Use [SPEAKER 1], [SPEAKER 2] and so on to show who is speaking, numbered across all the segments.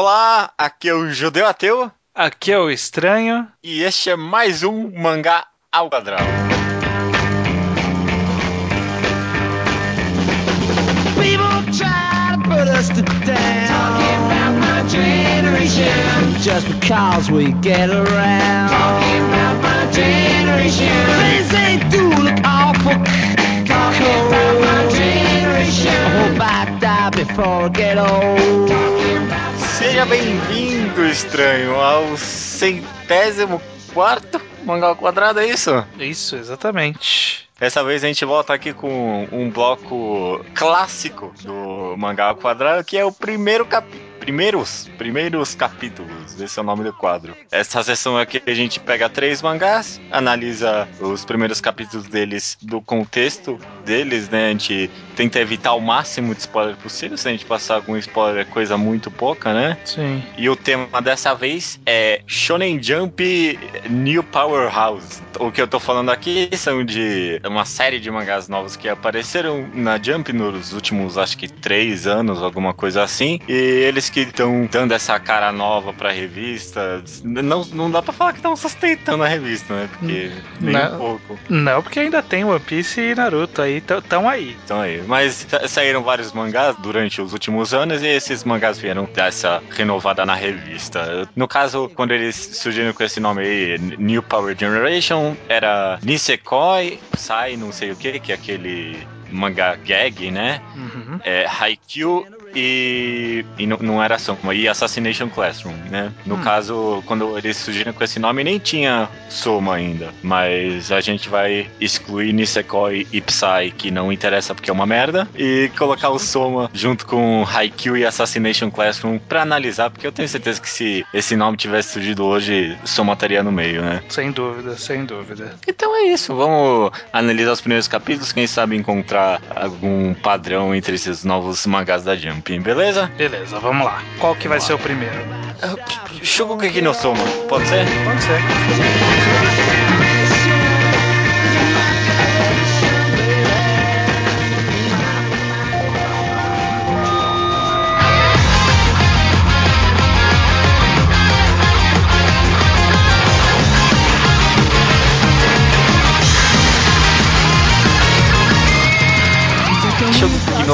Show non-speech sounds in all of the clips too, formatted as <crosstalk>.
[SPEAKER 1] Olá, aqui é o Judeu Ateu
[SPEAKER 2] Aqui é o Estranho.
[SPEAKER 1] e este é mais um Mangá ao Quadrado.
[SPEAKER 3] People try to put us to down. Talking about my generation. Just because we get around. Talking about my generation. Things they do look awful. Talking about my generation. I hope I die before I get old.
[SPEAKER 1] Seja bem-vindo, estranho, ao centésimo quarto Mangá Quadrado, é isso?
[SPEAKER 2] Isso, exatamente.
[SPEAKER 1] Dessa vez a gente volta aqui com um bloco clássico do Mangá Quadrado, que é o primeiro capítulo. Primeiros, primeiros capítulos, esse é o nome do quadro. Essa sessão aqui a gente pega três mangás, analisa os primeiros capítulos deles, do contexto deles, né? A gente tenta evitar o máximo de spoiler possível. Se a gente passar algum spoiler, é coisa muito pouca, né?
[SPEAKER 2] Sim.
[SPEAKER 1] E o tema dessa vez é Shonen Jump New Powerhouse. O que eu tô falando aqui são de uma série de mangás novos que apareceram na Jump nos últimos, acho que, três anos, alguma coisa assim. E eles que estão dando essa cara nova pra revista. Não, não dá pra falar que estão sustentando a revista, né? Porque nem
[SPEAKER 2] Não.
[SPEAKER 1] um pouco.
[SPEAKER 2] Não, porque ainda tem One Piece e Naruto aí, tão aí.
[SPEAKER 1] Então aí. Mas sa- saíram vários mangás durante os últimos anos e esses mangás vieram dessa renovada na revista. No caso, quando eles surgiram com esse nome aí, New Power Generation, era Nisekoi, Psy, não sei o que, que é aquele mangá gag, né?
[SPEAKER 2] Uhum.
[SPEAKER 1] É, Haikyuu e, e não, não era Soma, e Assassination Classroom, né? No
[SPEAKER 2] Hum.
[SPEAKER 1] caso, quando eles surgiram com esse nome, nem tinha Soma ainda. Mas a gente vai excluir Nisekoi e Psy, que não interessa porque é uma merda, e colocar o Soma junto com Haikyuu e Assassination Classroom pra analisar, porque eu tenho certeza que se esse nome tivesse surgido hoje, Soma estaria no meio, né?
[SPEAKER 2] Sem dúvida, sem dúvida.
[SPEAKER 1] Então é isso, vamos analisar os primeiros capítulos, quem sabe encontrar algum padrão entre esses novos mangás da Jump, beleza?
[SPEAKER 2] Beleza, vamos lá. Qual que vai ser o primeiro?
[SPEAKER 1] Shugukeki no Soma, pode ser?
[SPEAKER 2] Pode ser.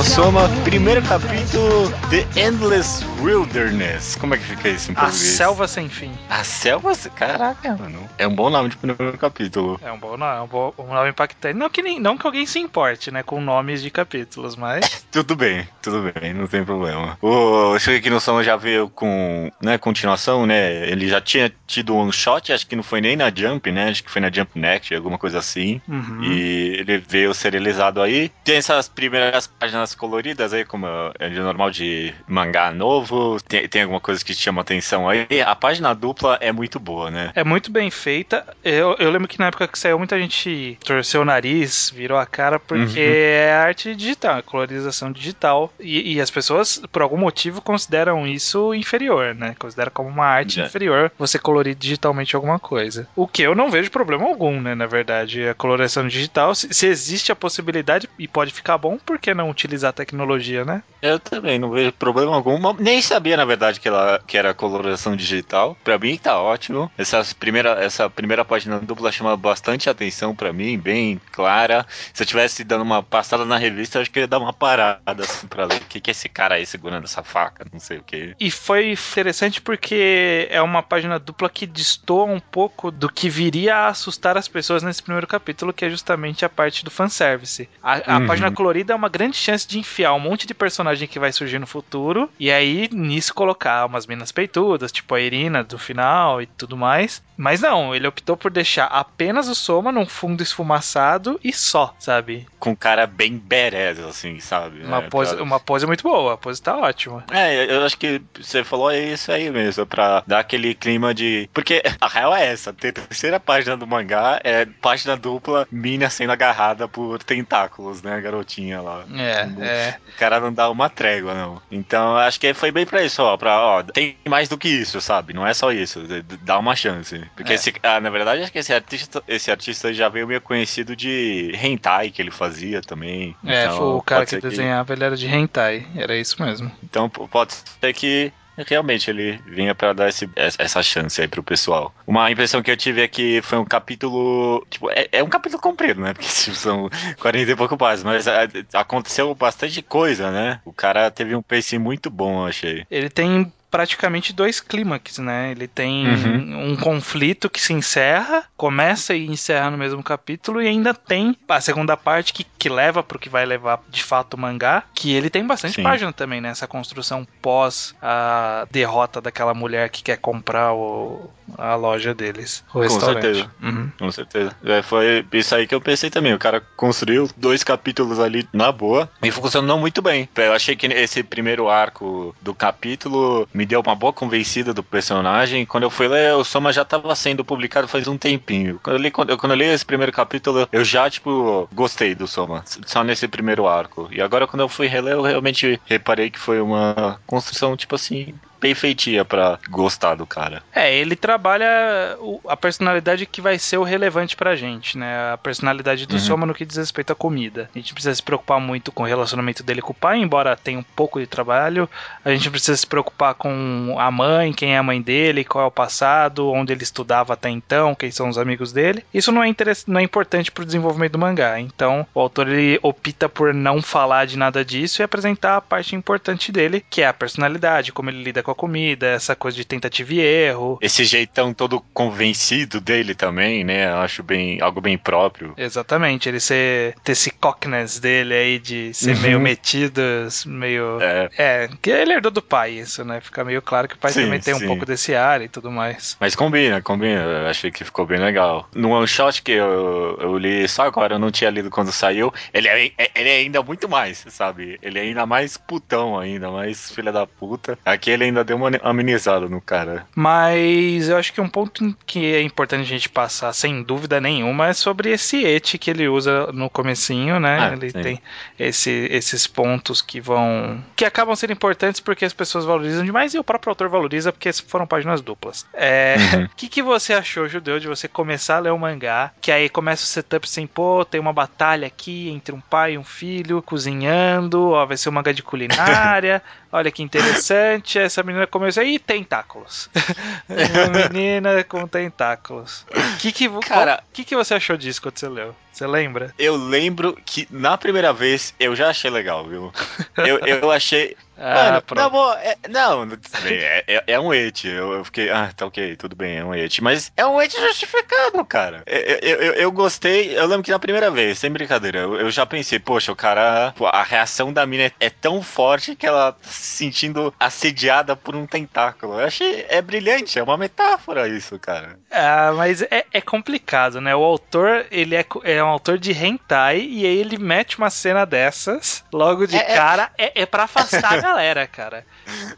[SPEAKER 1] Soma, primeiro capítulo, The Endless Wilderness. Como é que fica isso em
[SPEAKER 2] A
[SPEAKER 1] português?
[SPEAKER 2] Selva Sem Fim.
[SPEAKER 1] A selva? Caraca, mano. É um bom nome de primeiro capítulo.
[SPEAKER 2] É um bom nome, é um, bom, um nome impactante. Não que, nem, não que alguém se importe, né, com nomes de capítulos, mas... <laughs>
[SPEAKER 1] Tudo bem, tudo bem, não tem problema. O Shugeki no Soma já veio com, né, continuação, né? Ele já tinha tido um shot, acho que não foi nem na Jump, né? Acho que foi na Jump Next, alguma coisa assim.
[SPEAKER 2] Uhum.
[SPEAKER 1] E ele veio serializado aí. Tem essas primeiras páginas coloridas aí, como é de normal de mangá novo. Tem, tem alguma coisa que te chama atenção aí. A página dupla é muito boa, né?
[SPEAKER 2] É muito bem feita. Eu, eu lembro que na época que saiu, muita gente torceu o nariz, virou a cara, porque
[SPEAKER 1] Uhum.
[SPEAKER 2] é arte digital, é colorização digital. E, e as pessoas, por algum motivo, consideram isso inferior, né? Consideram como uma arte
[SPEAKER 1] É.
[SPEAKER 2] inferior você colorir digitalmente alguma coisa. O que eu não vejo problema algum, né? Na verdade, a coloração digital, se, se existe a possibilidade e pode ficar bom, por que não utilizar a tecnologia, né?
[SPEAKER 1] Eu também não vejo problema algum. Nem sabia, na verdade, que, ela, que era coloração digital. Pra mim tá ótimo. Essa primeira, essa primeira página dupla chama bastante atenção pra mim, bem clara. Se eu tivesse dando uma passada na revista, eu acho que eu ia dar uma parada assim pra ler. O que, que é esse cara aí segurando essa faca? Não sei o que.
[SPEAKER 2] E foi interessante porque é uma página dupla que destoa um pouco do que viria a assustar as pessoas nesse primeiro capítulo, que é justamente a parte do fanservice. A, a
[SPEAKER 1] Uhum.
[SPEAKER 2] página colorida é uma grande chance de enfiar um monte de personagem que vai surgir no futuro, e aí nisso colocar umas minas peitudas, tipo a Irina do final e tudo mais. Mas não, ele optou por deixar apenas o Soma num fundo esfumaçado e só, sabe?
[SPEAKER 1] Com um cara bem badass, assim, sabe?
[SPEAKER 2] Uma,
[SPEAKER 1] É,
[SPEAKER 2] pose, uma pose muito boa, a pose tá ótima.
[SPEAKER 1] É, eu acho que você falou é isso aí mesmo, pra dar aquele clima de. Porque a real é essa: a terceira página do mangá é página dupla, mina sendo agarrada por tentáculos, né, a garotinha lá.
[SPEAKER 2] É, é.
[SPEAKER 1] O cara não dá uma trégua, não. Então acho que foi bem pra isso, ó. Pra, ó, tem mais do que isso, sabe? Não é só isso. Dá uma chance. Porque
[SPEAKER 2] É.
[SPEAKER 1] esse. ah, na verdade, acho que esse artista, esse artista já veio meio conhecido de hentai que ele fazia também.
[SPEAKER 2] É,
[SPEAKER 1] Então,
[SPEAKER 2] foi o cara que desenhava, ele era de hentai, era isso mesmo.
[SPEAKER 1] Então pode ser que realmente ele vinha pra dar esse, essa chance aí pro pessoal. Uma impressão que eu tive é que foi um capítulo. Tipo, é, é um capítulo comprido, né? Porque <laughs> tipo, são 40 e pouco páginas, mas a, aconteceu bastante coisa, né? O cara teve um pacing muito bom, eu achei.
[SPEAKER 2] Ele tem praticamente dois clímax, né? Ele tem uhum. um conflito que se encerra, começa e encerra no mesmo capítulo, e ainda tem a segunda parte que, que leva pro que vai levar de fato o mangá, que ele tem bastante Sim. página também, né? Essa construção pós a derrota daquela mulher que quer comprar o, a loja deles, o restaurante.
[SPEAKER 1] Com certeza. Uhum. Com certeza. É, foi isso aí que eu pensei também. O cara construiu dois capítulos ali na boa e funcionou muito bem. Eu achei que esse primeiro arco do capítulo me deu uma boa convencida do personagem. Quando eu fui ler, o Soma já estava sendo publicado faz um tempinho. Quando eu, li, quando, quando eu li esse primeiro capítulo, eu já, tipo, gostei do Soma. Só nesse primeiro arco. E agora, quando eu fui reler, eu realmente reparei que foi uma construção, tipo assim, bem feitinha para gostar do cara.
[SPEAKER 2] É, ele trabalha a personalidade que vai ser o relevante pra gente, né? A personalidade do uhum. Soma no que diz respeito à comida. A gente precisa se preocupar muito com o relacionamento dele com o pai, embora tenha um pouco de trabalho. A gente precisa se preocupar com a mãe, quem é a mãe dele, qual é o passado, onde ele estudava até então, quem são os amigos dele. Isso não é, não é importante pro desenvolvimento do mangá. Então, o autor ele opta por não falar de nada disso e apresentar a parte importante dele, que é a personalidade, como ele lida com a comida, essa coisa de tentativa e erro.
[SPEAKER 1] Esse jeitão todo convencido dele também, né? Eu acho bem algo bem próprio.
[SPEAKER 2] Exatamente, ele ser ter esse cockness dele aí de ser uhum. meio metido, meio é. é, que ele herdou do pai isso, né? Fica meio claro que o pai sim, também tem sim. um pouco desse ar e tudo mais.
[SPEAKER 1] Mas combina, combina. Eu achei que ficou bem legal. No one shot que eu, eu li só agora, eu não tinha lido quando saiu, ele é, é ele é ainda muito mais, sabe? Ele é ainda mais putão ainda, mais filha da puta. Aqui ele ainda deu uma amenizada no cara.
[SPEAKER 2] Mas eu acho que um ponto que é importante a gente passar, sem dúvida nenhuma, é sobre esse et que ele usa no comecinho, né? Ah, ele sim. tem esse, esses pontos que vão... que acabam sendo importantes porque as pessoas valorizam demais e o próprio autor valoriza porque foram páginas duplas. É... O uhum. <laughs> que, que você achou, Judeu, de você começar a ler o mangá, que aí começa o setup sem, pô, tem uma batalha aqui entre um pai e um filho, cozinhando, ó, vai ser um mangá de culinária, <laughs> olha que interessante, essa menina começou aí tentáculos. <laughs> Uma menina com tentáculos. O que que, Cara, que que você achou disso quando você leu? Você lembra?
[SPEAKER 1] Eu lembro que na primeira vez eu já achei legal, viu? Eu, eu achei. <laughs> Ah, Mano, não, é, não, é, é, é, um et. Eu, eu, fiquei, ah, tá ok, tudo bem, é um et. Mas é um et justificado, cara. Eu, eu, eu, gostei, eu lembro que na primeira vez, sem brincadeira, eu, eu já pensei, poxa, o cara, a reação da mina é, é, tão forte que ela tá se sentindo assediada por um tentáculo. Eu achei, é brilhante, é uma metáfora isso, cara.
[SPEAKER 2] Ah, mas é, é complicado, né? O autor, ele é, é um autor de hentai e aí ele mete uma cena dessas logo de é, é. cara. É, é para afastar a galera, cara.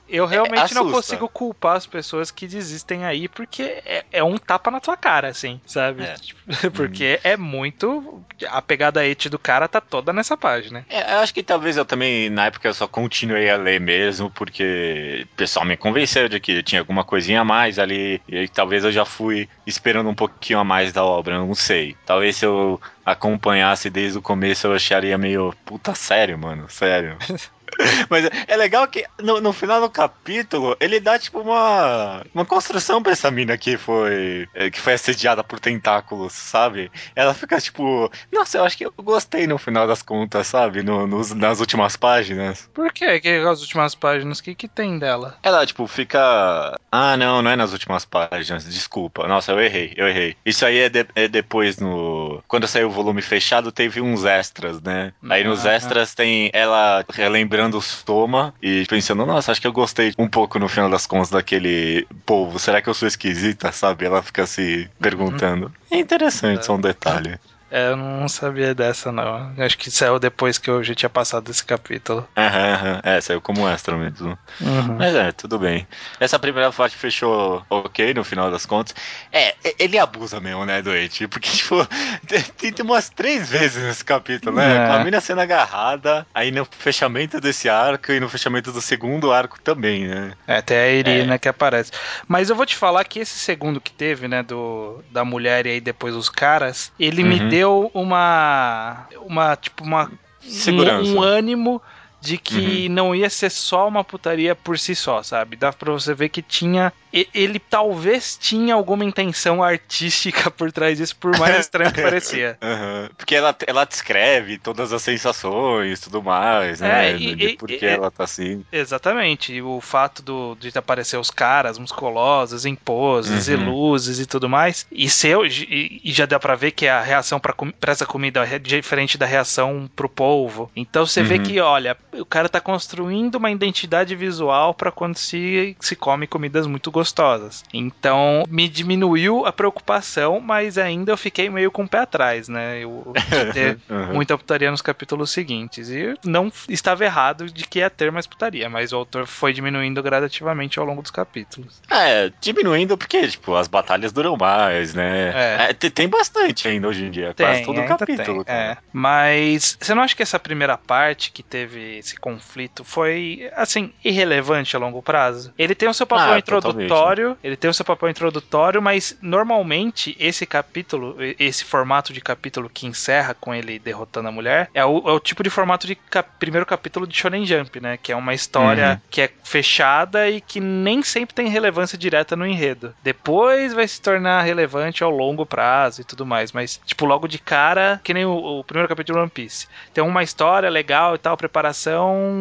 [SPEAKER 2] Eu é, realmente não consigo culpar as pessoas que desistem aí porque é, é um tapa na tua cara, assim, sabe? É. <laughs> Porque hum. é muito. A pegada et do cara tá toda nessa página.
[SPEAKER 1] É, eu acho que talvez eu também, na época, eu só continuei a ler mesmo porque o pessoal me convenceu de que tinha alguma coisinha a mais ali. E talvez eu já fui esperando um pouquinho a mais da obra, não sei. Talvez se eu acompanhasse desde o começo, eu acharia meio. Puta, sério, mano, sério. <laughs> <laughs> Mas é legal que no, no, final do capítulo ele dá tipo uma, uma construção pra essa mina que foi é, que foi assediada por tentáculos, sabe? Ela fica tipo, nossa, eu acho que eu gostei no final das contas, sabe? No, nos, nas últimas páginas.
[SPEAKER 2] Por quê? Que as últimas páginas? O que, que tem dela?
[SPEAKER 1] Ela, tipo, fica. Ah, não, não é nas últimas páginas, desculpa. Nossa, eu errei, eu errei. Isso aí é, de, é depois no. Quando saiu o volume fechado, teve uns extras, né? Aí nos ah, extras tem ela relembrando o Soma e pensando, nossa, acho que eu gostei um pouco no final das contas daquele povo. Será que eu sou esquisita, sabe? Ela fica se perguntando. É interessante, só um detalhe.
[SPEAKER 2] É, eu não sabia dessa, não. Acho que saiu depois que eu já tinha passado esse capítulo.
[SPEAKER 1] Aham, aham. É, saiu como extra mesmo. Uhum. Mas é, tudo bem. Essa primeira parte fechou ok no final das contas. É, ele abusa mesmo, né, doente? Porque, <laughs> tipo, tem, tem umas três vezes nesse capítulo, né? É. Com a mina sendo agarrada, aí no fechamento desse arco e no fechamento do segundo arco também, né?
[SPEAKER 2] É, até a Irina é. que aparece. Mas eu vou te falar que esse segundo que teve, né, do, da mulher e aí depois os caras, ele uhum. me deu deu uma. uma tipo, uma.
[SPEAKER 1] Segurança.
[SPEAKER 2] Um, um ânimo de que não ia ser só uma putaria por si só, sabe? Dá pra você ver que tinha. e- Ele talvez tinha alguma intenção artística <laughs> por trás disso, por mais estranho que parecia. <laughs>
[SPEAKER 1] Aham. Porque ela, ela descreve todas as sensações e tudo mais, né?
[SPEAKER 2] É, e- e-
[SPEAKER 1] por que
[SPEAKER 2] e-
[SPEAKER 1] ela tá assim.
[SPEAKER 2] Exatamente. E o fato do, de aparecer os caras musculosos, em poses e
[SPEAKER 1] Uhum.
[SPEAKER 2] luzes e tudo mais. E, ser, e, e já dá pra ver que a reação pra, pra essa comida é diferente da reação pro polvo. Então você vê
[SPEAKER 1] Uhum.
[SPEAKER 2] que, olha, o cara tá construindo uma identidade visual pra quando se, se come comidas muito gostosas. Então me diminuiu a preocupação, mas ainda eu fiquei meio com o pé atrás, né? Eu, <laughs> ter
[SPEAKER 1] Uhum.
[SPEAKER 2] muita putaria nos capítulos seguintes. E não estava errado de que ia ter mais putaria, mas o autor foi diminuindo gradativamente ao longo dos capítulos.
[SPEAKER 1] É, diminuindo porque, tipo, as batalhas duram mais, né?
[SPEAKER 2] É.
[SPEAKER 1] É, te- tem bastante ainda hoje em dia, quase todo
[SPEAKER 2] ainda
[SPEAKER 1] capítulo.
[SPEAKER 2] tem, é. Mas você não acha que essa primeira parte que teve esse conflito foi, assim, irrelevante a longo prazo? Ele tem o seu papel
[SPEAKER 1] Ah,
[SPEAKER 2] introdutório, ele tem o seu papel introdutório, mas normalmente esse capítulo, esse formato de capítulo que encerra com ele derrotando a mulher, é o, é o tipo de formato de cap- primeiro capítulo de Shonen Jump, né? Que é uma história
[SPEAKER 1] Uhum.
[SPEAKER 2] que é fechada e que nem sempre tem relevância direta no enredo. Depois vai se tornar relevante ao longo prazo e tudo mais, mas, tipo, logo de cara, que nem o, o primeiro capítulo de One Piece. Tem uma história legal e tal, preparação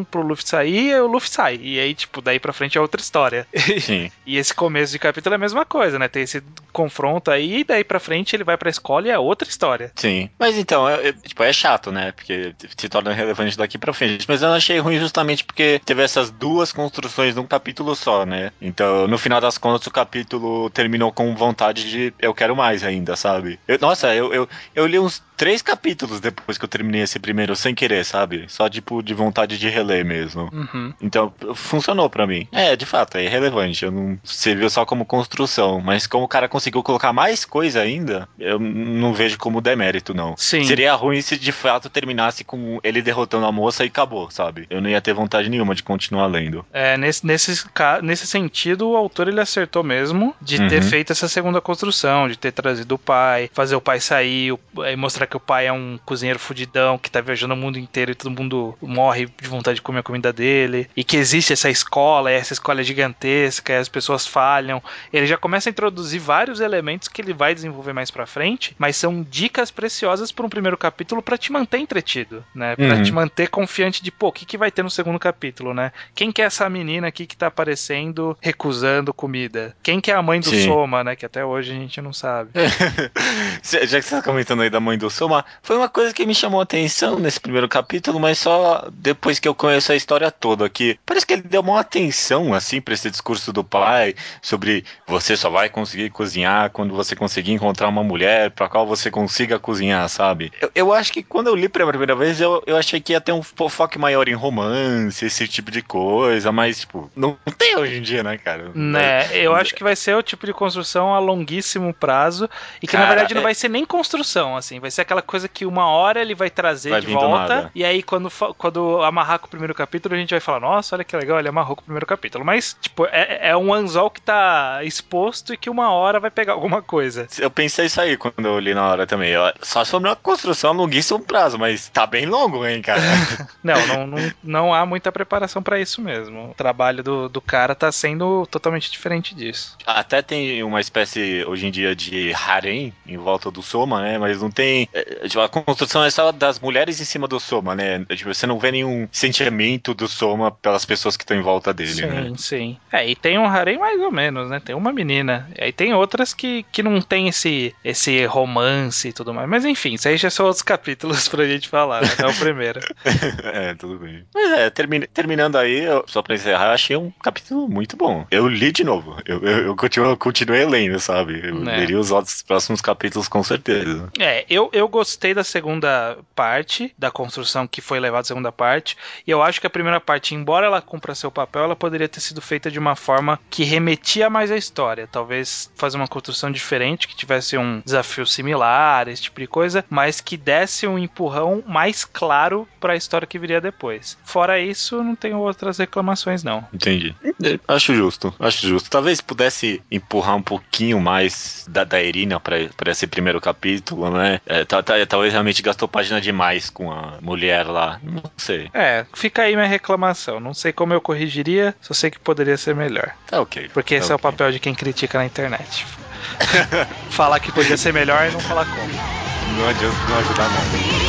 [SPEAKER 2] pro Luffy sair, e o Luffy sai. E aí, tipo, daí pra frente é outra história.
[SPEAKER 1] Sim. <laughs>
[SPEAKER 2] E esse começo de capítulo é a mesma coisa, né? Tem esse confronto aí, e daí pra frente ele vai pra escola e é outra história.
[SPEAKER 1] Sim. Mas então, é, é- tipo, é chato, né? Porque se torna relevante daqui pra frente. Mas eu achei ruim justamente porque teve essas duas construções num capítulo só, né? Então, no final das contas, o capítulo terminou com vontade de eu quero mais ainda, sabe? Eu- nossa, eu, eu, eu li uns três capítulos depois que eu terminei esse primeiro sem querer, sabe? Só tipo de vontade de reler mesmo.
[SPEAKER 2] Uhum.
[SPEAKER 1] Então, funcionou pra mim. É, de fato, é irrelevante. Eu não serviu só como construção, mas como o cara conseguiu colocar mais coisa ainda, eu não vejo como demérito, não.
[SPEAKER 2] Sim.
[SPEAKER 1] Seria ruim se de fato terminasse com ele derrotando a moça e acabou, sabe? Eu não ia ter vontade nenhuma de continuar lendo.
[SPEAKER 2] É, nesse, nesse, nesse sentido, o autor ele acertou mesmo de ter
[SPEAKER 1] Uhum.
[SPEAKER 2] feito essa segunda construção, de ter trazido o pai, fazer o pai sair, o- aí mostrar que o pai é um cozinheiro fudidão que tá viajando o mundo inteiro e todo mundo morre de vontade de comer a comida dele, e que existe essa escola, e essa escola é gigantesca, e as pessoas falham. Ele já começa a introduzir vários elementos que ele vai desenvolver mais pra frente, mas são dicas preciosas para um primeiro capítulo pra te manter entretido, né? Pra
[SPEAKER 1] Uhum.
[SPEAKER 2] te manter confiante de, pô, o que, que vai ter no segundo capítulo, né? Quem que é essa menina aqui que tá aparecendo recusando comida? Quem que é a mãe do
[SPEAKER 1] Sim.
[SPEAKER 2] Soma, né? Que até hoje a gente não sabe. <laughs>
[SPEAKER 1] Já que você tá comentando aí da mãe do Soma, foi uma coisa que me chamou a atenção nesse primeiro capítulo, mas só depois que eu conheço a história toda, que parece que ele deu uma atenção, assim, pra esse discurso do pai, sobre você só vai conseguir cozinhar quando você conseguir encontrar uma mulher pra qual você consiga cozinhar, sabe? Eu, eu acho que quando eu li pela primeira vez, eu, eu achei que ia ter um fo- foco maior em romance, esse tipo de coisa, mas, tipo, não tem hoje em dia, né, cara?
[SPEAKER 2] Né, eu acho que vai ser o tipo de construção a longuíssimo prazo e que na
[SPEAKER 1] Cara,
[SPEAKER 2] verdade não
[SPEAKER 1] é-
[SPEAKER 2] vai ser nem construção, assim, vai ser aquela coisa que uma hora ele vai trazer
[SPEAKER 1] Vai
[SPEAKER 2] de volta e aí quando, quando amarrar com o primeiro capítulo a gente vai falar, nossa, olha que legal, ele amarrou com o primeiro capítulo, mas tipo, é, é um anzol que tá exposto e que uma hora vai pegar alguma coisa.
[SPEAKER 1] Eu pensei isso aí quando eu li na hora também. Eu- Só sobre uma construção a longuíssimo prazo, mas tá bem longo, hein, cara? <laughs> <laughs>
[SPEAKER 2] Não, não, não, não há muita preparação pra isso mesmo. O trabalho do, do cara tá sendo totalmente diferente disso.
[SPEAKER 1] Até tem uma espécie, hoje em dia, de harem em volta do Soma, né? Mas não tem. É, tipo, a construção é só das mulheres em cima do Soma, né? Tipo, você não vê nenhum sentimento do Soma pelas pessoas que estão em volta dele,
[SPEAKER 2] sim,
[SPEAKER 1] né?
[SPEAKER 2] sim. É, e tem um harem mais ou menos, né? Tem uma menina. E aí tem outras que, que não tem esse, esse romance e tudo mais. Mas enfim, isso aí já são outros capítulos <laughs> pra gente falar, né? Não é o primeiro. <laughs>
[SPEAKER 1] é, tudo bem. Mas é, termi- terminando aí, eu- só pra encerrar, eu achei um capítulo muito bom. Eu li de novo. Eu, eu, eu continuo, eu continuei lendo, sabe? Eu
[SPEAKER 2] É.
[SPEAKER 1] leria os outros próximos capítulos com certeza.
[SPEAKER 2] É, eu, eu gostei da segunda parte, da construção que foi levada à segunda parte, e eu acho que a primeira parte, embora ela cumpra seu papel, ela poderia ter sido feita de uma forma que remetia mais à história. Talvez fazer uma construção diferente, que tivesse um desafio similar, esse tipo de coisa, mas que desse um empurrão mais claro para a história que viria depois. Fora isso, não tenho outras reclamações, não.
[SPEAKER 1] Entendi. É, Acho justo, acho justo. Talvez pudesse empurrar um pouquinho mais da, da Irina pra esse primeiro capítulo, né? É, talvez realmente gastou página demais com a mulher lá. Não sei.
[SPEAKER 2] É, fica aí minha reclamação. Não sei como eu corrigiria, só sei que poderia ser melhor.
[SPEAKER 1] Tá ok.
[SPEAKER 2] Porque esse é o papel de quem critica na internet. <laughs> falar que podia ser melhor e não falar como.
[SPEAKER 1] Não adianta não ajudar nada.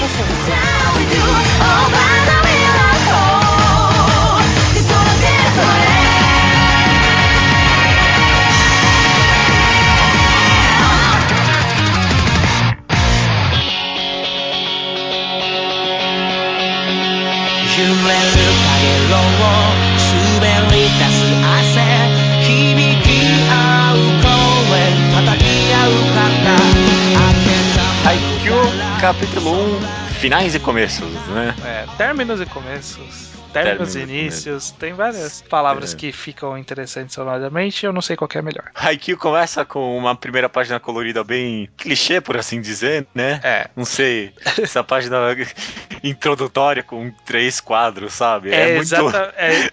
[SPEAKER 3] 揺れる影ろを滑り出す汗響き合う声叩き合う肩開けた
[SPEAKER 1] Haikyuu, capítulo 1, finais e começos, né?
[SPEAKER 2] É, términos e começos. Términos inícios. Tem várias palavras
[SPEAKER 1] É.
[SPEAKER 2] que ficam interessantes sonoramente eu não sei qual que é melhor.
[SPEAKER 1] Haikyuu começa com uma primeira página colorida bem clichê, por assim dizer, né?
[SPEAKER 2] É.
[SPEAKER 1] Não sei, essa página <laughs> introdutória com três quadros, sabe?
[SPEAKER 2] É,
[SPEAKER 1] muito...
[SPEAKER 2] exata. É,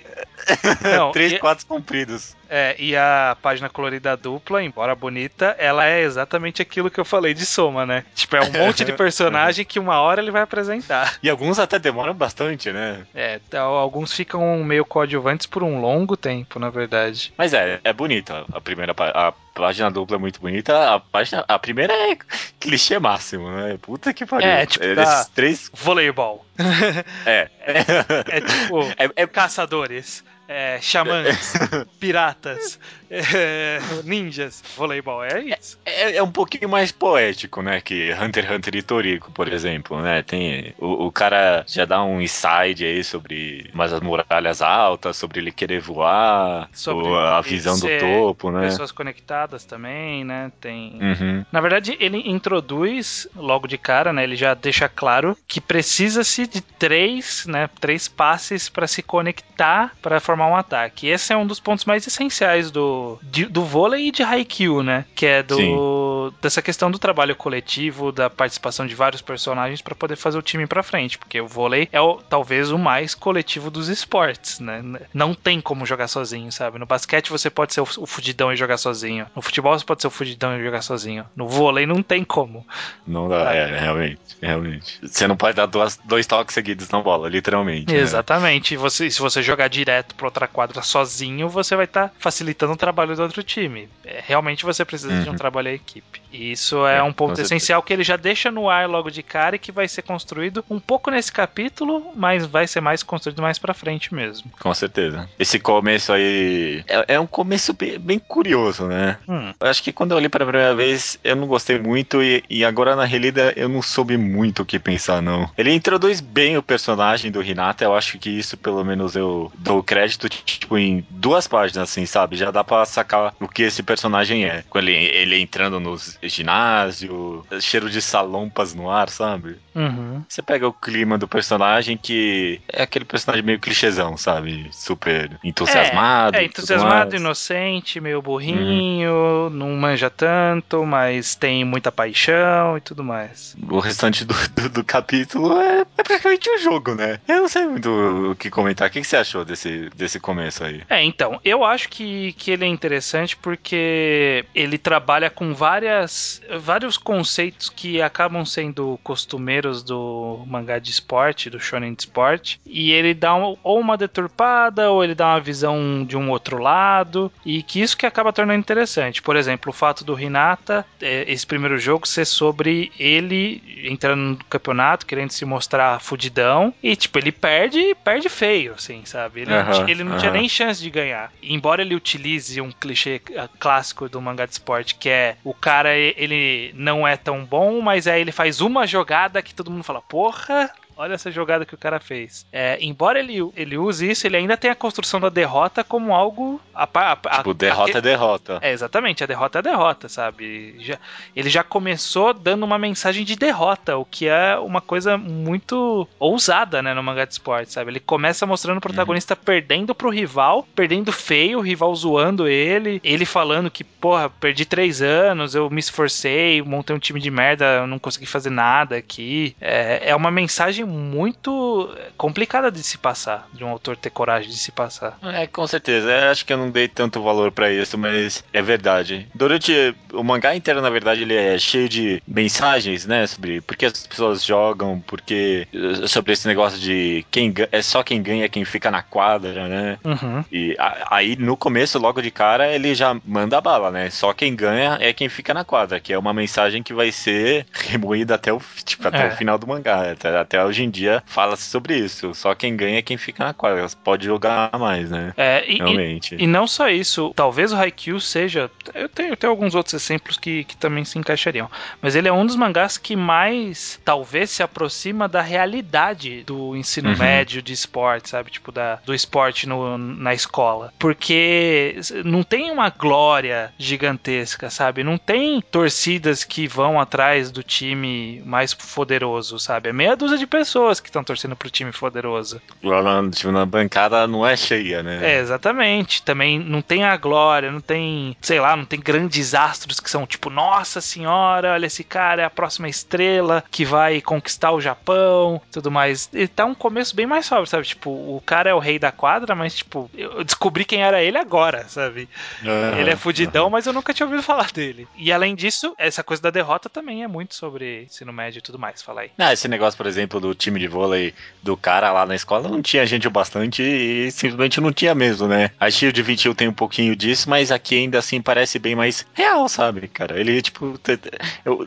[SPEAKER 2] <laughs> não,
[SPEAKER 1] três quadros compridos.
[SPEAKER 2] É, e a página colorida dupla, embora bonita, ela é exatamente aquilo que eu falei de Soma, né? Tipo, é um monte de <laughs> personagem que uma hora ele vai apresentar.
[SPEAKER 1] E alguns até demoram bastante, né?
[SPEAKER 2] É, então, alguns ficam meio coadjuvantes por um longo tempo, na verdade.
[SPEAKER 1] Mas é, é bonita. A primeira a página dupla é muito bonita. A página, a primeira é clichê máximo, né? Puta que pariu.
[SPEAKER 2] É, tipo, dá-
[SPEAKER 1] três.
[SPEAKER 2] Voleibol. <laughs>
[SPEAKER 1] É.
[SPEAKER 2] É tipo,
[SPEAKER 1] É, é-
[SPEAKER 2] caçadores, é, xamãs, <laughs> piratas, é, ninjas, voleibol, é isso.
[SPEAKER 1] É, é um pouquinho mais poético, né? Que Hunter x Hunter e Toriko, por exemplo, né? Tem. O, o cara já dá um inside aí sobre umas muralhas altas, sobre ele querer voar,
[SPEAKER 2] Sobre
[SPEAKER 1] a visão do topo, né?
[SPEAKER 2] Pessoas conectadas também, né? Tem.
[SPEAKER 1] Uhum.
[SPEAKER 2] Na verdade, ele introduz logo de cara, né? Ele já deixa claro que precisa-se de três, né? Três passes para se conectar para formar um ataque. Esse é um dos pontos mais essenciais do, de- do vôlei e de Haikyuu, né? Que é do dessa questão do trabalho coletivo, da participação de vários personagens para poder fazer o time para frente, porque o vôlei é o, talvez o mais coletivo dos esportes, né? Não tem como jogar sozinho, sabe? No basquete você pode ser o, o fudidão e jogar sozinho. No futebol você pode ser o fudidão e jogar sozinho. No vôlei não tem como.
[SPEAKER 1] Não dá, é, realmente, realmente. Você não pode dar duas, dois toques seguidos na bola, literalmente. né?
[SPEAKER 2] Exatamente. E você, se você jogar direto pra outra quadra sozinho, você vai estar facilitando o trabalho do outro time. É, realmente você precisa de um
[SPEAKER 1] Uhum.
[SPEAKER 2] trabalho em equipe. E isso é,
[SPEAKER 1] É,
[SPEAKER 2] um ponto
[SPEAKER 1] certeza.
[SPEAKER 2] essencial que ele já deixa no ar logo de cara e que vai ser construído um pouco nesse capítulo, mas vai ser mais construído mais pra frente mesmo.
[SPEAKER 1] Com certeza. Esse começo aí é, é um começo bem, bem curioso, né?
[SPEAKER 2] Hum,
[SPEAKER 1] Eu acho que quando eu li pela primeira vez, eu não gostei muito e, e agora na relida eu não soube muito o que pensar, não. Ele introduz bem o personagem do Hinata, eu acho que isso pelo menos eu dou crédito, tipo, em duas páginas, assim, sabe? Já dá pra sacar o que esse personagem é. Com ele, ele entrando no ginásio, cheiro de salompas no ar, sabe?
[SPEAKER 2] uhum.
[SPEAKER 1] Você pega o clima do personagem que é aquele personagem meio clichêzão, sabe? Super entusiasmado.
[SPEAKER 2] É,
[SPEAKER 1] tudo
[SPEAKER 2] entusiasmado, inocente, meio burrinho, não manja tanto, mas tem muita paixão e tudo mais.
[SPEAKER 1] O restante do, do, do capítulo é, é praticamente um jogo, né? Eu não sei muito o que comentar. O que que você achou desse, desse começo aí?
[SPEAKER 2] É, então, eu acho que, que ele é interessante porque ele trabalha com várias, vários conceitos que acabam sendo costumeiros do mangá de esporte, do shonen de esporte, e ele dá um- ou uma deturpada, ou ele dá uma visão de um outro lado, e que isso que acaba tornando interessante. Por exemplo, o fato do Hinata, é, esse primeiro jogo, ser sobre ele entrando no campeonato, querendo se mostrar fudidão, e tipo, ele perde e perde feio, assim, sabe? Ele, ti- ele não tinha
[SPEAKER 1] aham.
[SPEAKER 2] nem chance de ganhar. Embora ele utilize um clichê ah, clássico do mangá de esporte, que é o cara, ele não é tão bom, mas aí ele faz uma jogada que todo mundo fala, porra, Olha essa jogada que o cara fez. É, embora ele, ele use isso, ele ainda tem a construção da derrota como algo. A, a, a-
[SPEAKER 1] Tipo, derrota é derrota.
[SPEAKER 2] é, exatamente, a derrota é a derrota, sabe? Já- ele já começou dando uma mensagem de derrota, o que é uma coisa muito ousada, né, no mangá de esporte, sabe? Ele começa mostrando o protagonista perdendo pro rival, perdendo feio, o rival zoando ele, ele falando que, porra, perdi três anos, eu me esforcei, montei um time de merda, eu não consegui fazer nada aqui. É, é uma mensagem muito complicada de se passar, de um autor ter coragem de se passar.
[SPEAKER 1] É, com certeza. Eu acho que eu não dei tanto valor para isso, mas é verdade. Durante o mangá inteiro, na verdade, ele é cheio de mensagens, né, sobre por que as pessoas jogam, porque sobre esse negócio de quem é só quem ganha quem fica na quadra, né?
[SPEAKER 2] Uhum.
[SPEAKER 1] E a, aí no começo, logo de cara, ele já manda a bala, né? Só quem ganha é quem fica na quadra, que é uma mensagem que vai ser <laughs> remoída até o, tipo, até
[SPEAKER 2] É.
[SPEAKER 1] o final do mangá. Até, até hoje em dia fala-se sobre isso. Só quem ganha é quem fica na quadra. Pode jogar mais, né?
[SPEAKER 2] É, e, e,
[SPEAKER 1] Realmente.
[SPEAKER 2] e não só isso, talvez o Haikyuu seja. Eu tenho, eu tenho alguns outros exemplos que, que também se encaixariam. Mas ele é um dos mangás que mais talvez se aproxima da realidade do ensino
[SPEAKER 1] Uhum.
[SPEAKER 2] médio de esporte, sabe? Tipo, da, do esporte no, na escola. Porque não tem uma glória gigantesca, sabe? Não tem torcidas que vão atrás do time mais poderoso, sabe? É meia dúzia de pessoas que estão torcendo pro time poderoso.
[SPEAKER 1] Lá na, tipo, na bancada não é cheia, né?
[SPEAKER 2] É, exatamente. Também não tem a glória, não tem, sei lá, não tem grandes astros que são tipo, nossa senhora, olha esse cara é a próxima estrela que vai conquistar o Japão, tudo mais. E tá um começo bem mais sóbrio, sabe? Tipo, o cara é o rei da quadra, mas tipo, eu descobri quem era ele agora, sabe?
[SPEAKER 1] Aham,
[SPEAKER 2] Ele é fudidão, mas eu nunca tinha ouvido falar dele. E além disso, essa coisa da derrota também é muito sobre ensino médio e tudo mais. Fala aí.
[SPEAKER 1] Ah, esse negócio, por exemplo, do time de vôlei do cara lá na escola não tinha gente o bastante e simplesmente não tinha mesmo, né? A Shield 21 tem um pouquinho disso, mas aqui ainda assim parece bem mais real, sabe, cara? Ele, tipo,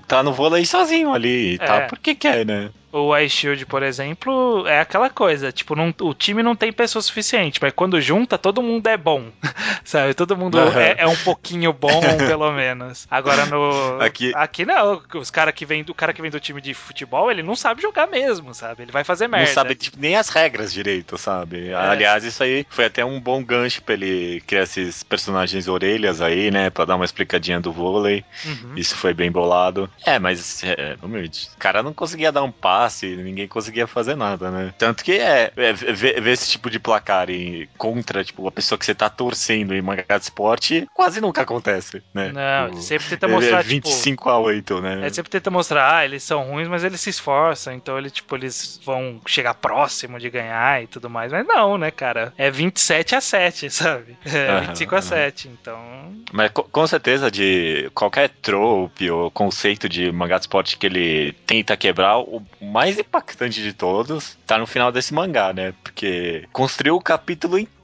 [SPEAKER 1] tá no vôlei sozinho ali e
[SPEAKER 2] É.
[SPEAKER 1] tá porque quer, né?
[SPEAKER 2] O Ice Shield, por exemplo, é aquela coisa, tipo, não- o time não tem pessoa suficiente, mas quando junta, todo mundo é bom, <laughs> sabe? Todo mundo
[SPEAKER 1] Aham.
[SPEAKER 2] é, é um pouquinho bom, <laughs> pelo menos. Agora no...
[SPEAKER 1] Aqui-
[SPEAKER 2] Aqui não, os cara que vem, o cara que vem do time de futebol, ele não sabe jogar mesmo, sabe? Ele vai fazer merda.
[SPEAKER 1] Não sabe tipo, nem as regras direito, sabe? Aliás, isso aí foi até um bom gancho pra ele criar esses personagens orelhas aí, né? Pra dar uma explicadinha do vôlei.
[SPEAKER 2] Uhum.
[SPEAKER 1] Isso foi bem bolado. É, mas é, humilde. O cara não conseguia dar um passe, ninguém conseguia fazer nada, né? Tanto que é, é ver, ver esse tipo de placar em, contra, tipo, a pessoa que você tá torcendo em mangá de esporte, quase nunca acontece, né?
[SPEAKER 2] Não,
[SPEAKER 1] Tipo,
[SPEAKER 2] sempre tenta
[SPEAKER 1] é
[SPEAKER 2] mostrar, tipo...
[SPEAKER 1] 25 a 8, né?
[SPEAKER 2] É, sempre tenta mostrar, ah, eles são ruins, mas eles se esforçam, então ele, tipo, eles vão chegar próximo de ganhar e tudo mais. Mas não, né, cara? É 27 a 7, <laughs> sabe? É
[SPEAKER 1] Aham,
[SPEAKER 2] 25 a
[SPEAKER 1] aham.
[SPEAKER 2] 7, então.
[SPEAKER 1] Mas co- com certeza de qualquer trope ou conceito de mangá de esporte que ele tenta quebrar, o mais impactante de todos tá no final desse mangá, né? Porque construiu o capítulo inteiro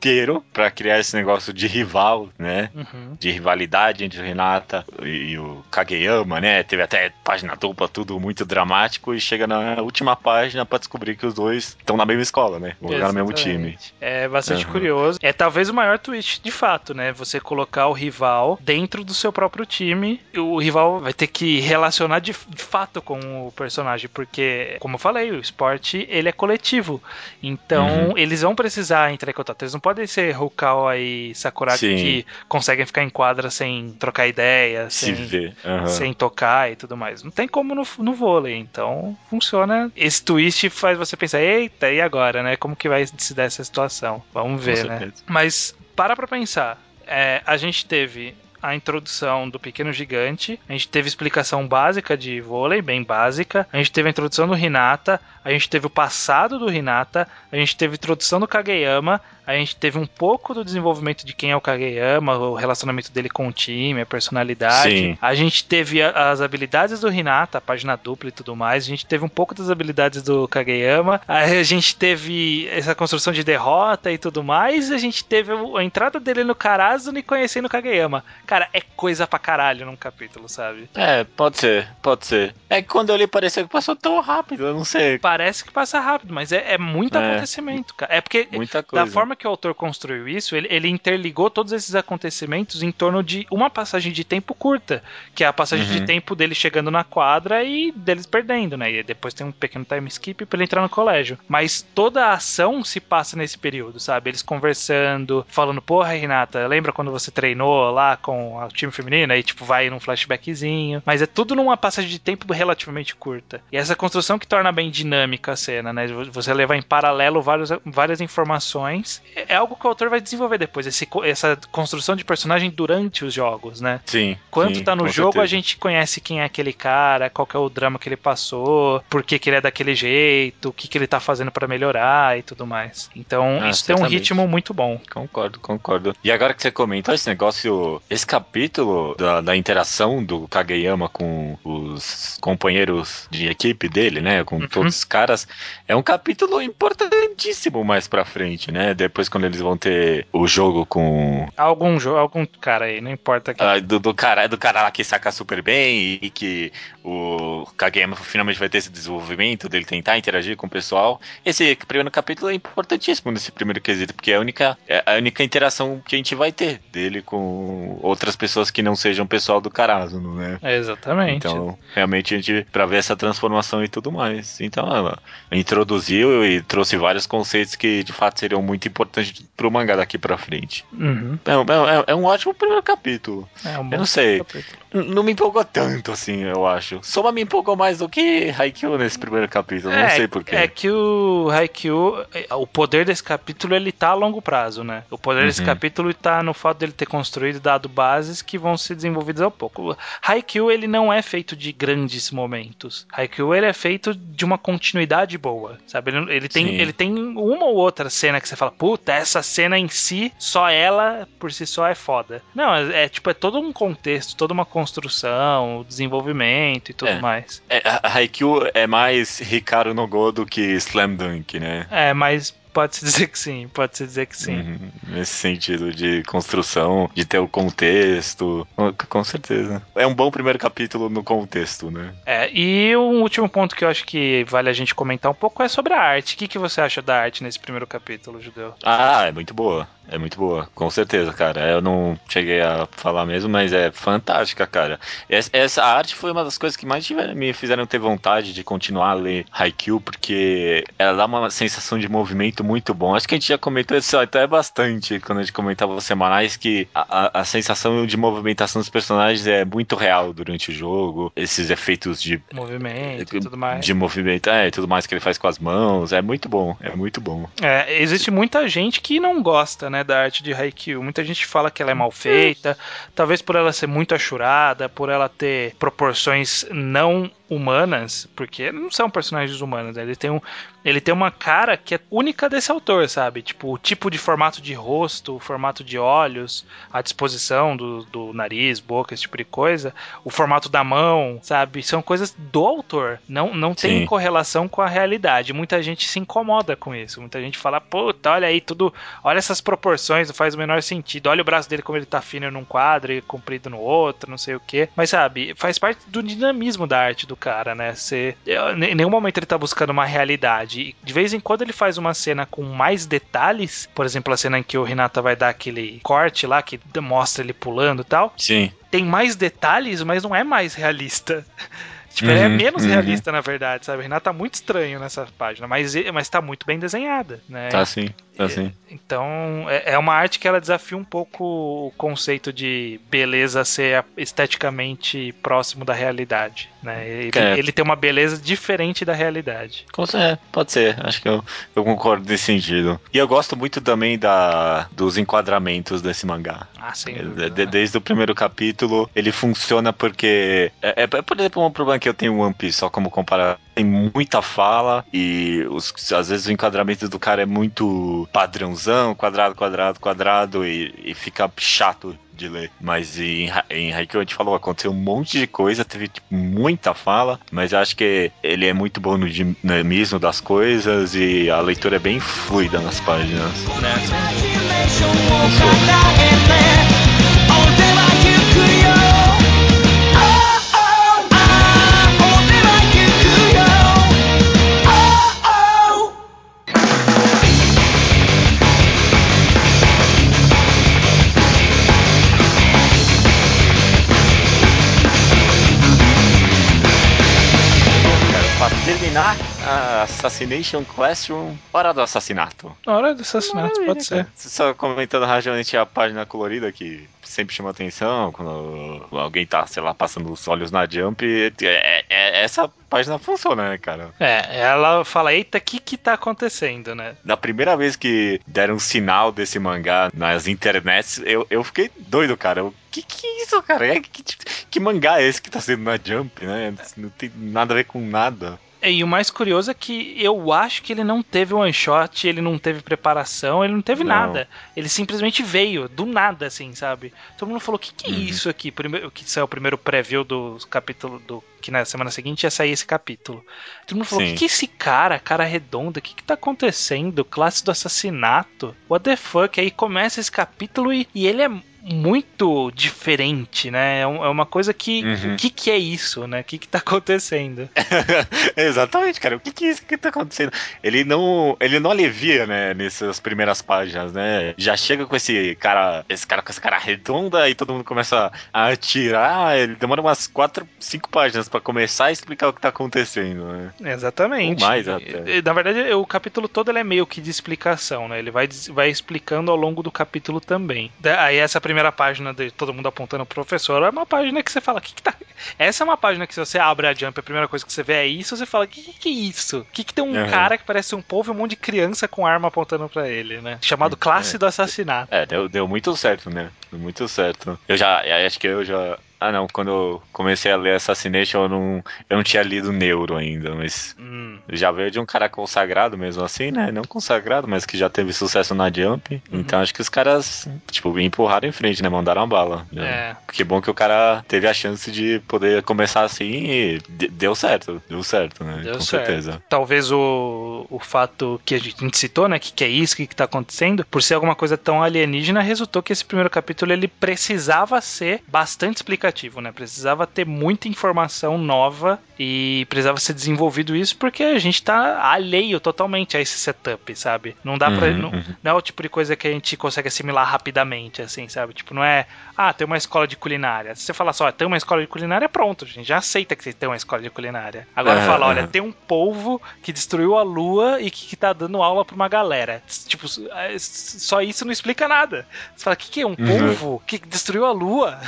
[SPEAKER 1] pra criar esse negócio de rival, né?
[SPEAKER 2] Uhum.
[SPEAKER 1] De rivalidade entre o Renata e o Kageyama, né? Teve até página dupla, tudo muito dramático, e chega na última página pra descobrir que os dois estão na mesma escola, né? Vão jogar no mesmo time.
[SPEAKER 2] É bastante
[SPEAKER 1] Aham.
[SPEAKER 2] curioso. É talvez o maior twist de fato, né? Você colocar o rival dentro do seu próprio time. O rival vai ter que relacionar de, de fato com o personagem, porque, como eu falei, o esporte ele é coletivo. Então
[SPEAKER 1] Uhum.
[SPEAKER 2] eles vão precisar entrar em contato. Eles não podem ser Rukawa e Sakuragi
[SPEAKER 1] Sim.
[SPEAKER 2] que conseguem ficar em quadra sem trocar ideia,
[SPEAKER 1] Se
[SPEAKER 2] sem.
[SPEAKER 1] Aham.
[SPEAKER 2] sem tocar e tudo mais. Não tem como no, no vôlei, então funciona. Esse twist faz você pensar, eita, e agora, né? Como que vai se dar essa situação? Vamos ver, né? Mas para pra pensar. É, a gente teve a introdução do Pequeno Gigante, a gente teve explicação básica de vôlei, bem básica, a gente teve a introdução do Hinata, a gente teve o passado do Hinata, a gente teve a introdução do Kageyama, a gente teve um pouco do desenvolvimento de quem é o Kageyama, o relacionamento dele com o time, a personalidade.
[SPEAKER 1] Sim.
[SPEAKER 2] A gente teve as habilidades do Hinata, a página dupla e tudo mais. A gente teve um pouco das habilidades do Kageyama. A gente teve essa construção de derrota e tudo mais. A gente teve a entrada dele no Karazuni e conhecendo o Kageyama. Cara, é coisa pra caralho num capítulo, sabe?
[SPEAKER 1] É, pode ser, pode ser. É que quando eu li pareceu que passou tão rápido, eu não sei.
[SPEAKER 2] Parece que passa rápido, mas é, é muito
[SPEAKER 1] É.
[SPEAKER 2] acontecimento, cara. É porque
[SPEAKER 1] Muita coisa.
[SPEAKER 2] Da forma que o autor construiu isso, ele, ele interligou todos esses acontecimentos em torno de uma passagem de tempo curta, que é a passagem
[SPEAKER 1] Uhum.
[SPEAKER 2] de tempo dele chegando na quadra e deles perdendo, né? E depois tem um pequeno time skip pra ele entrar no colégio. Mas toda a ação se passa nesse período, sabe? Eles conversando, falando, porra, Renata, lembra quando você treinou lá com com o time feminino, aí tipo vai num flashbackzinho, mas é tudo numa passagem de tempo relativamente curta. E essa construção que torna bem dinâmica a cena, né? Você levar em paralelo vários, várias informações, é algo que o autor vai desenvolver depois, esse, essa construção de personagem durante os jogos, né?
[SPEAKER 1] Sim.
[SPEAKER 2] Quando
[SPEAKER 1] sim,
[SPEAKER 2] tá no jogo,
[SPEAKER 1] certeza.
[SPEAKER 2] a gente conhece quem é aquele cara, qual que é o drama que ele passou, por que, que ele é daquele jeito, o que, que ele tá fazendo pra melhorar e tudo mais. Então,
[SPEAKER 1] Ah,
[SPEAKER 2] isso tem um ritmo muito bom.
[SPEAKER 1] Concordo, concordo. E agora que você comentou esse negócio, esse capítulo da, da interação do Kageyama com os companheiros de equipe dele, né? Com
[SPEAKER 2] Uhum.
[SPEAKER 1] todos os caras, é um capítulo importantíssimo mais pra frente, né? Depois quando eles vão ter o jogo com.
[SPEAKER 2] Algum jogo, algum cara aí, não importa que.
[SPEAKER 1] ah, do, do cara, do cara lá que saca super bem e, e que o Kageyama finalmente vai ter esse desenvolvimento dele tentar interagir com o pessoal. Esse primeiro capítulo é importantíssimo nesse primeiro quesito, porque é a única, é a única interação que a gente vai ter dele com outras pessoas que não sejam pessoal do Carazo, né?
[SPEAKER 2] É, Exatamente.
[SPEAKER 1] Então, realmente a gente pra ver essa transformação e tudo mais. Então, ela introduziu e trouxe vários conceitos que de fato seriam muito importantes pro mangá daqui pra frente.
[SPEAKER 2] Uhum.
[SPEAKER 1] É, um- é é um ótimo primeiro capítulo.
[SPEAKER 2] É um
[SPEAKER 1] Eu não sei.
[SPEAKER 2] capítulo.
[SPEAKER 1] Não me empolgou tanto assim, eu acho. Soma me empolgou mais do que Haikyuu nesse primeiro capítulo, não
[SPEAKER 2] é,
[SPEAKER 1] sei porquê.
[SPEAKER 2] É que o Haikyuu, o poder desse capítulo, ele tá a longo prazo, né? O poder desse
[SPEAKER 1] Uhum.
[SPEAKER 2] capítulo tá no fato dele ter construído e dado bases que vão ser desenvolvidas ao pouco. Haikyuu, ele não é feito de grandes momentos. Haikyuu, ele é feito de uma continuidade boa, sabe? Ele, ele tem,
[SPEAKER 1] Sim.
[SPEAKER 2] ele tem uma ou outra cena que você fala, puta, essa cena em si, só ela, por si só, é foda. Não, é, é, tipo, é todo um contexto, toda uma construção, desenvolvimento e tudo
[SPEAKER 1] É.
[SPEAKER 2] mais.
[SPEAKER 1] É, a- Haikyuu é mais Hikaru no Go do que Slam Dunk, né?
[SPEAKER 2] É, mas pode-se dizer que sim, pode-se dizer que sim.
[SPEAKER 1] Uhum, Nesse sentido de construção, de ter o contexto. Com- Com certeza. É um bom primeiro capítulo no contexto, né?
[SPEAKER 2] É, e um último ponto que eu acho que vale a gente comentar um pouco é sobre a arte. O que, que você acha da arte nesse primeiro capítulo, Judeu?
[SPEAKER 1] Ah, é muito boa. É muito boa, com certeza, cara. Eu não cheguei a falar mesmo, mas é fantástica, cara. Essa, arte foi uma das coisas que mais tiveram- me fizeram ter vontade de continuar a ler Haikyuu, porque ela dá uma sensação de movimento muito bom. Acho que a gente já comentou isso até bastante quando a gente comentava os semanais, que a, a- a sensação de movimentação dos personagens é muito real durante o jogo. Esses efeitos de
[SPEAKER 2] Movimento e tudo mais.
[SPEAKER 1] de movimento, é, tudo mais que ele faz com as mãos, é muito bom, é muito bom.
[SPEAKER 2] É, existe muita gente que não gosta, né, da arte de Haikyuu. Muita gente fala que ela é mal feita, talvez por ela ser muito achurada, por ela ter proporções não humanas, porque não são personagens humanos, né? ele tem um ele tem uma cara que é única desse autor, sabe? Tipo, o tipo de formato de rosto, o formato de olhos, a disposição do, do nariz, boca, esse tipo de coisa, o formato da mão, sabe? São coisas do autor, não, não tem
[SPEAKER 1] Sim.
[SPEAKER 2] correlação com a realidade. Muita gente se incomoda com isso, muita gente fala, puta, olha aí tudo, olha essas proporções, não faz o menor sentido, olha o braço dele como ele tá fino num quadro e comprido no outro, não sei o que. Mas sabe, faz parte do dinamismo da arte do cara, né? Você, em nenhum momento ele tá buscando uma realidade. E De vez em quando ele faz uma cena com mais detalhes, por exemplo, a cena em que o Renata vai dar aquele corte lá que mostra ele pulando e tal.
[SPEAKER 1] Sim.
[SPEAKER 2] Tem mais detalhes, mas não é mais realista. <laughs> Tipo, ele é
[SPEAKER 1] Uhum,
[SPEAKER 2] menos
[SPEAKER 1] uhum.
[SPEAKER 2] realista, na verdade, sabe? O Renato tá muito estranho nessa página, mas, mas tá muito bem desenhada, né?
[SPEAKER 1] Tá sim, tá sim.
[SPEAKER 2] Então, é é uma arte que ela desafia um pouco o conceito de beleza ser esteticamente próximo da realidade, né? Ele,
[SPEAKER 1] É.
[SPEAKER 2] ele tem uma beleza diferente da realidade.
[SPEAKER 1] É, pode ser, acho que eu, eu concordo nesse sentido. E eu gosto muito também da, dos enquadramentos desse mangá.
[SPEAKER 2] Ah, sem
[SPEAKER 1] De-
[SPEAKER 2] dúvida.
[SPEAKER 1] de- desde o primeiro capítulo, ele funciona porque. É, é, por exemplo, um problema que eu tenho em One Piece, só como comparar. Tem muita fala e os, às vezes o enquadramento do cara é muito padrãozão, quadrado, quadrado, quadrado, e, e fica chato de ler. Mas em, em Haikyuu a gente falou, aconteceu um monte de coisa, teve tipo, muita fala, mas eu acho que ele é muito bom no dinamismo das coisas e a leitura é bem fluida nas páginas. Assassination Classroom, hora do assassinato.
[SPEAKER 2] Hora do assassinato, pode ser.
[SPEAKER 1] Só comentando rapidamente a página colorida que sempre chama atenção quando alguém tá, sei lá, passando os olhos na Jump. É, é- essa página funciona, né, cara?
[SPEAKER 2] É, ela fala, eita, o que que tá acontecendo, né?
[SPEAKER 1] Da primeira vez que deram um sinal desse mangá nas internets, eu, eu fiquei doido, cara. O que que é isso, cara? É, que, que, que mangá é esse que tá sendo na Jump, né? Não tem nada a ver com nada.
[SPEAKER 2] É, E o mais curioso é que eu acho que ele não teve one shot, ele não teve preparação, ele não teve
[SPEAKER 1] Não.
[SPEAKER 2] nada. Ele simplesmente veio, do nada, assim, sabe? Todo mundo falou: o que, que é
[SPEAKER 1] Uhum.
[SPEAKER 2] isso aqui? Primeiro, que saiu o primeiro preview do capítulo do. Que na semana seguinte ia sair esse capítulo. Todo mundo falou: o que, que é esse cara, cara redonda? O que, que tá acontecendo? Classe do assassinato? What the fuck? Aí começa esse capítulo e, e ele é muito diferente, né? É é uma coisa que.
[SPEAKER 1] Uhum.
[SPEAKER 2] O que, que é isso, né? O que, que tá acontecendo? <laughs>
[SPEAKER 1] Exatamente, cara. O que, que é isso que tá acontecendo? Ele não, ele não alivia, né, nessas primeiras páginas, né? Já chega com esse cara, esse cara com essa cara redonda e todo mundo começa a atirar. Ele demora umas quatro, cinco páginas pra começar a explicar o que tá acontecendo, né?
[SPEAKER 2] Exatamente.
[SPEAKER 1] Ou mais até.
[SPEAKER 2] Na verdade, o capítulo todo ele é meio que de explicação, né? Ele vai, vai explicando ao longo do capítulo também. Aí essa primeira página de todo mundo apontando pro professor é uma página que você fala, que que tá... Essa é uma página que se você abre a Jump, a primeira coisa que você vê é isso, você fala, que que, que é isso? Que que tem um
[SPEAKER 1] Uhum.
[SPEAKER 2] cara que parece um povo e um monte de criança com arma apontando pra ele, né? Chamado Classe
[SPEAKER 1] É.
[SPEAKER 2] do Assassinato.
[SPEAKER 1] É, deu, deu muito certo, né? Deu muito certo. Eu já, acho que eu já. Ah, não, quando eu comecei a ler Assassination, eu não, eu não tinha lido Neuro ainda, mas
[SPEAKER 2] Hum.
[SPEAKER 1] já veio de um cara consagrado mesmo assim, né? Não consagrado, mas que já teve sucesso na Jump.
[SPEAKER 2] Uhum.
[SPEAKER 1] Então acho que os caras, tipo, empurraram em frente, né? Mandaram a bala.
[SPEAKER 2] É.
[SPEAKER 1] Que bom que o cara teve a chance de poder começar assim e de- deu certo. Deu certo, né?
[SPEAKER 2] Deu
[SPEAKER 1] Com
[SPEAKER 2] certo.
[SPEAKER 1] certeza.
[SPEAKER 2] Talvez o, o fato que a gente citou, né, que, que é isso, que, que tá acontecendo, por ser alguma coisa tão alienígena, resultou que esse primeiro capítulo ele precisava ser bastante explicativo, né? Precisava ter muita informação nova e precisava ser desenvolvido isso porque a gente tá alheio totalmente a esse setup, sabe? Não dá pra.
[SPEAKER 1] Uhum,
[SPEAKER 2] não,
[SPEAKER 1] uhum.
[SPEAKER 2] não é o tipo de coisa que a gente consegue assimilar rapidamente, assim, sabe? Tipo, não é, ah, tem uma escola de culinária. Se você falar só, tem uma escola de culinária, pronto, a gente já aceita que tem uma escola de culinária. Agora
[SPEAKER 1] Aham,
[SPEAKER 2] fala, olha,
[SPEAKER 1] aham.
[SPEAKER 2] tem um polvo que destruiu a lua e que, que tá dando aula pra uma galera. Tipo, é, só isso não explica nada. Você fala, o que, que é um polvo que destruiu a lua?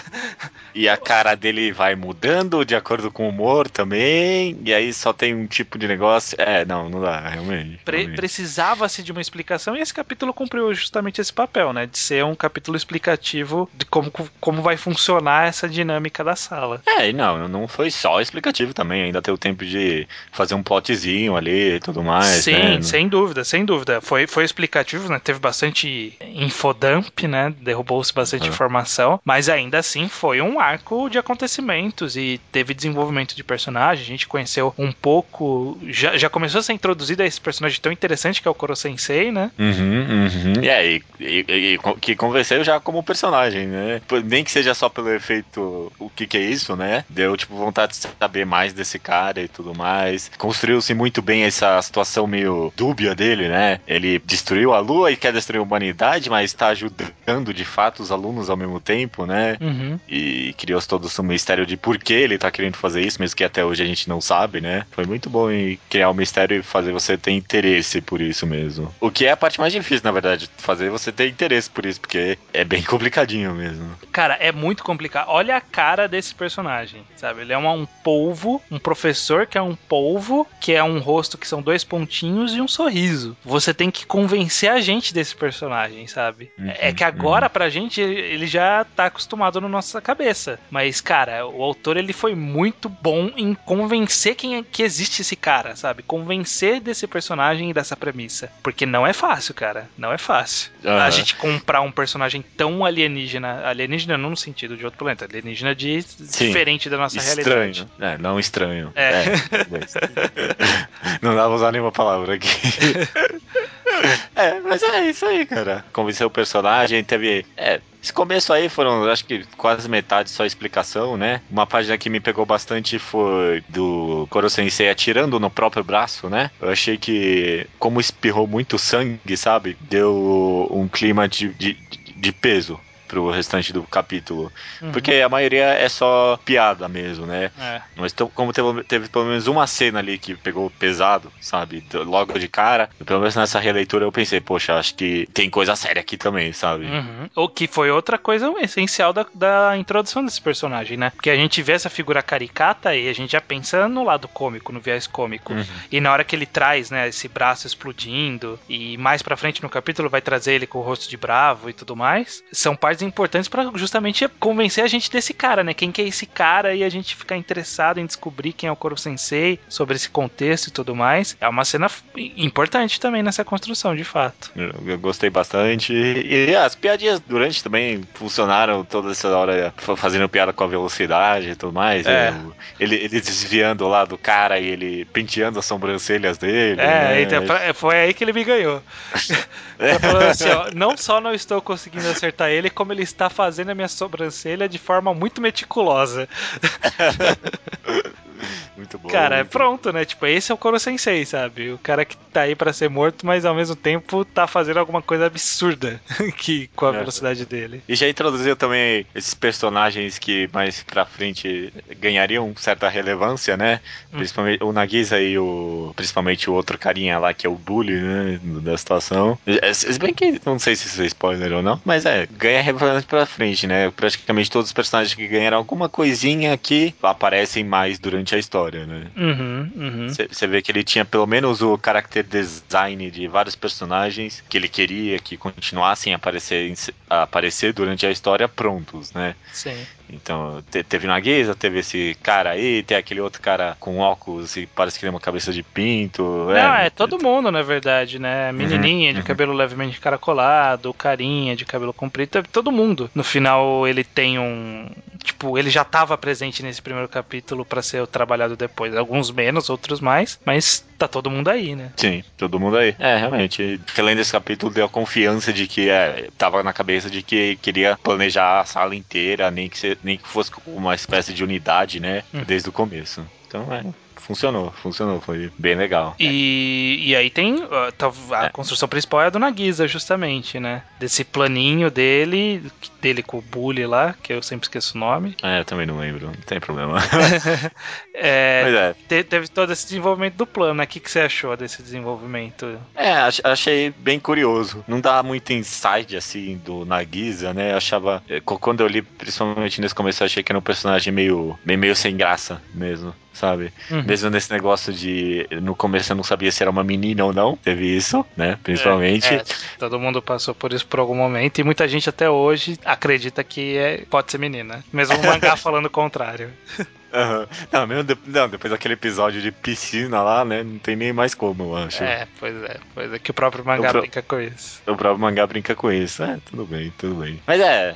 [SPEAKER 1] E a cara dele vai mudando de acordo com o humor também. E aí só tem um tipo de negócio. É, não, não dá, realmente.
[SPEAKER 2] Pre-. Precisava-se de uma explicação e esse capítulo cumpriu justamente esse papel, né? De ser um capítulo explicativo de como, como vai funcionar essa dinâmica da sala.
[SPEAKER 1] É, e não, não foi só explicativo também. Ainda teve o tempo de fazer um plotzinho ali e tudo mais.
[SPEAKER 2] Sim,
[SPEAKER 1] né?
[SPEAKER 2] sem dúvida, sem dúvida. Foi, foi explicativo, né? Teve bastante infodump, né? Derrubou-se bastante informação, mas ainda assim foi um arco de acontecimentos e teve desenvolvimento de personagem. A gente conheceu um pouco. Já, já começou a ser introduzido a esse personagem tão interessante que é o Koro Sensei, né?
[SPEAKER 1] Uhum, uhum. E e, e- e que convenceu já como personagem, né? Nem que seja só pelo efeito, o que que é isso, né? Deu, tipo, vontade de saber mais desse cara e tudo mais. Construiu-se muito bem essa situação meio dúbia dele, né? Ele destruiu a lua e quer destruir a humanidade, mas está ajudando de fato os alunos ao mesmo tempo, né?
[SPEAKER 2] Uhum.
[SPEAKER 1] E criou-se todo um mistério de por que ele tá querendo fazer isso, mesmo que até hoje a gente não sabe, né? Foi muito bom em criar um mistério e fazer você ter interesse por isso mesmo. O que é a parte mais difícil, na verdade, fazer você ter interesse por isso, porque é bem <laughs> complicadinho mesmo.
[SPEAKER 2] Cara, é muito complicado. Olha a cara desse personagem, sabe? Ele é uma- um polvo, um professor que é um polvo, que é um rosto que são dois pontinhos e um sorriso. Você tem que convencer a gente desse personagem, sabe?
[SPEAKER 1] Uhum,
[SPEAKER 2] é que agora, pra gente, ele já tá acostumado na nossa cabeça. Mas, cara, o autor ele foi muito bom em convencer quem é, que existe esse cara, sabe? Convencer desse personagem e dessa premissa. Porque não é fácil, cara. Não é fácil. A
[SPEAKER 1] Aham.
[SPEAKER 2] gente comprar um personagem tão alienígena, alienígena não no sentido de outro planeta, alienígena de diferente da nossa realidade.
[SPEAKER 1] Estranho. É, não estranho.
[SPEAKER 2] É.
[SPEAKER 1] talvez. <laughs> não dá pra usar nenhuma palavra aqui. <laughs> é, mas é isso aí, cara. Convenceu o personagem, teve. É, esse começo aí foram, acho que quase metade só explicação, né? Uma página que me pegou bastante foi do Koro Sensei atirando no próprio braço, né? Eu achei que, como espirrou muito sangue, sabe? Deu um clima de, de, de peso pro restante do capítulo.
[SPEAKER 2] Uhum.
[SPEAKER 1] Porque a maioria é só piada mesmo, né?
[SPEAKER 2] É.
[SPEAKER 1] Mas como teve, teve pelo menos uma cena ali que pegou pesado, sabe? Logo de cara, pelo menos nessa releitura eu pensei, poxa, acho que tem coisa séria aqui também, sabe?
[SPEAKER 2] Uhum. O que foi outra coisa essencial da, da introdução desse personagem, né? Porque a gente vê essa figura caricata e a gente já pensa no lado cômico, no viés cômico.
[SPEAKER 1] Uhum.
[SPEAKER 2] E na hora que ele traz, né, esse braço explodindo e mais pra frente no capítulo vai trazer ele com o rosto de bravo e tudo mais, são partes importantes pra justamente convencer a gente desse cara, né? Quem que é esse cara e a gente ficar interessado em descobrir quem é o Koro Sensei, sobre esse contexto e tudo mais. É uma cena importante também nessa construção, de fato.
[SPEAKER 1] Eu, gostei bastante. E, as piadinhas durante também funcionaram toda essa hora fa- fazendo piada com a velocidade e tudo mais.
[SPEAKER 2] É.
[SPEAKER 1] Ele, ele desviando lá do cara e ele penteando as sobrancelhas dele.
[SPEAKER 2] É,
[SPEAKER 1] né?
[SPEAKER 2] então, pra- foi aí que ele me ganhou. <laughs> Falou assim, ó, não só não estou conseguindo acertar ele, como ele está fazendo a minha sobrancelha de forma muito meticulosa. <laughs>
[SPEAKER 1] Muito bom.
[SPEAKER 2] Cara, é
[SPEAKER 1] muito
[SPEAKER 2] pronto, né? Tipo, esse é o Koro Sensei, sabe? O cara que tá aí pra ser morto, mas ao mesmo tempo tá fazendo alguma coisa absurda <laughs> que, com a
[SPEAKER 1] É.
[SPEAKER 2] velocidade dele.
[SPEAKER 1] E já introduziu também esses personagens que mais pra frente ganhariam certa relevância, né?
[SPEAKER 2] Hum.
[SPEAKER 1] Principalmente o Nagisa e o. Principalmente o outro carinha lá, que é o bully, né? Da situação. É, Se bem que não sei se isso é spoiler ou não, mas é, ganha relevância pra frente, né? Praticamente todos os personagens que ganharam alguma coisinha aqui aparecem mais durante a história, né?
[SPEAKER 2] Uhum, uhum.
[SPEAKER 1] Você vê que ele tinha pelo menos o character design de vários personagens que ele queria que continuassem a aparecer, a aparecer durante a história prontos, né?
[SPEAKER 2] Sim.
[SPEAKER 1] Então, te- teve Nagueza, teve esse cara aí, tem aquele outro cara com óculos e parece que tem uma cabeça de pinto.
[SPEAKER 2] Não, é todo mundo, na verdade, né? A Menininha de
[SPEAKER 1] uhum.
[SPEAKER 2] cabelo levemente caracolado, carinha de cabelo comprido, é todo mundo. No final, ele tem um. Tipo, ele já tava presente nesse primeiro capítulo pra ser trabalhado depois. Alguns menos, outros mais, mas tá todo mundo aí, né?
[SPEAKER 1] Sim, todo mundo aí. É, realmente. Além desse capítulo, deu a confiança de que é, tava na cabeça de que queria planejar a sala inteira, nem que, se- nem que fosse uma espécie de unidade, né?
[SPEAKER 2] Hum.
[SPEAKER 1] Desde o começo. Então, é. Funcionou, funcionou, foi bem legal.
[SPEAKER 2] E, e aí tem tá- a
[SPEAKER 1] É.
[SPEAKER 2] construção principal é a do Nagisa, justamente, né? Desse planinho dele, dele com o Bully lá, que eu sempre esqueço o nome.
[SPEAKER 1] É, eu também não lembro, não tem problema. <laughs> <laughs>
[SPEAKER 2] É,
[SPEAKER 1] é,
[SPEAKER 2] te- teve todo esse desenvolvimento do plano, né? O que, que você achou desse desenvolvimento?
[SPEAKER 1] É, ach- achei bem curioso. Não dá muito insight, assim, do Nagisa, né? Eu achava. eh, Quando eu li, principalmente nesse começo, eu achei que era um personagem meio, meio sem graça mesmo, sabe?
[SPEAKER 2] Uhum.
[SPEAKER 1] Mesmo nesse negócio de. No começo eu não sabia se era uma menina ou não. Teve isso, né? Principalmente.
[SPEAKER 2] É, todo mundo passou por isso por algum momento e muita gente até hoje acredita que é- pode ser menina. Mesmo o mangá <laughs> falando o contrário.
[SPEAKER 1] Aham. Não, mesmo de- não, depois daquele episódio de piscina lá, né? Não tem nem mais como, eu acho.
[SPEAKER 2] É, pois é, pois é que o próprio mangá
[SPEAKER 1] O pro-
[SPEAKER 2] brinca com isso.
[SPEAKER 1] O próprio mangá brinca com isso. É, tudo bem, tudo bem. Mas é,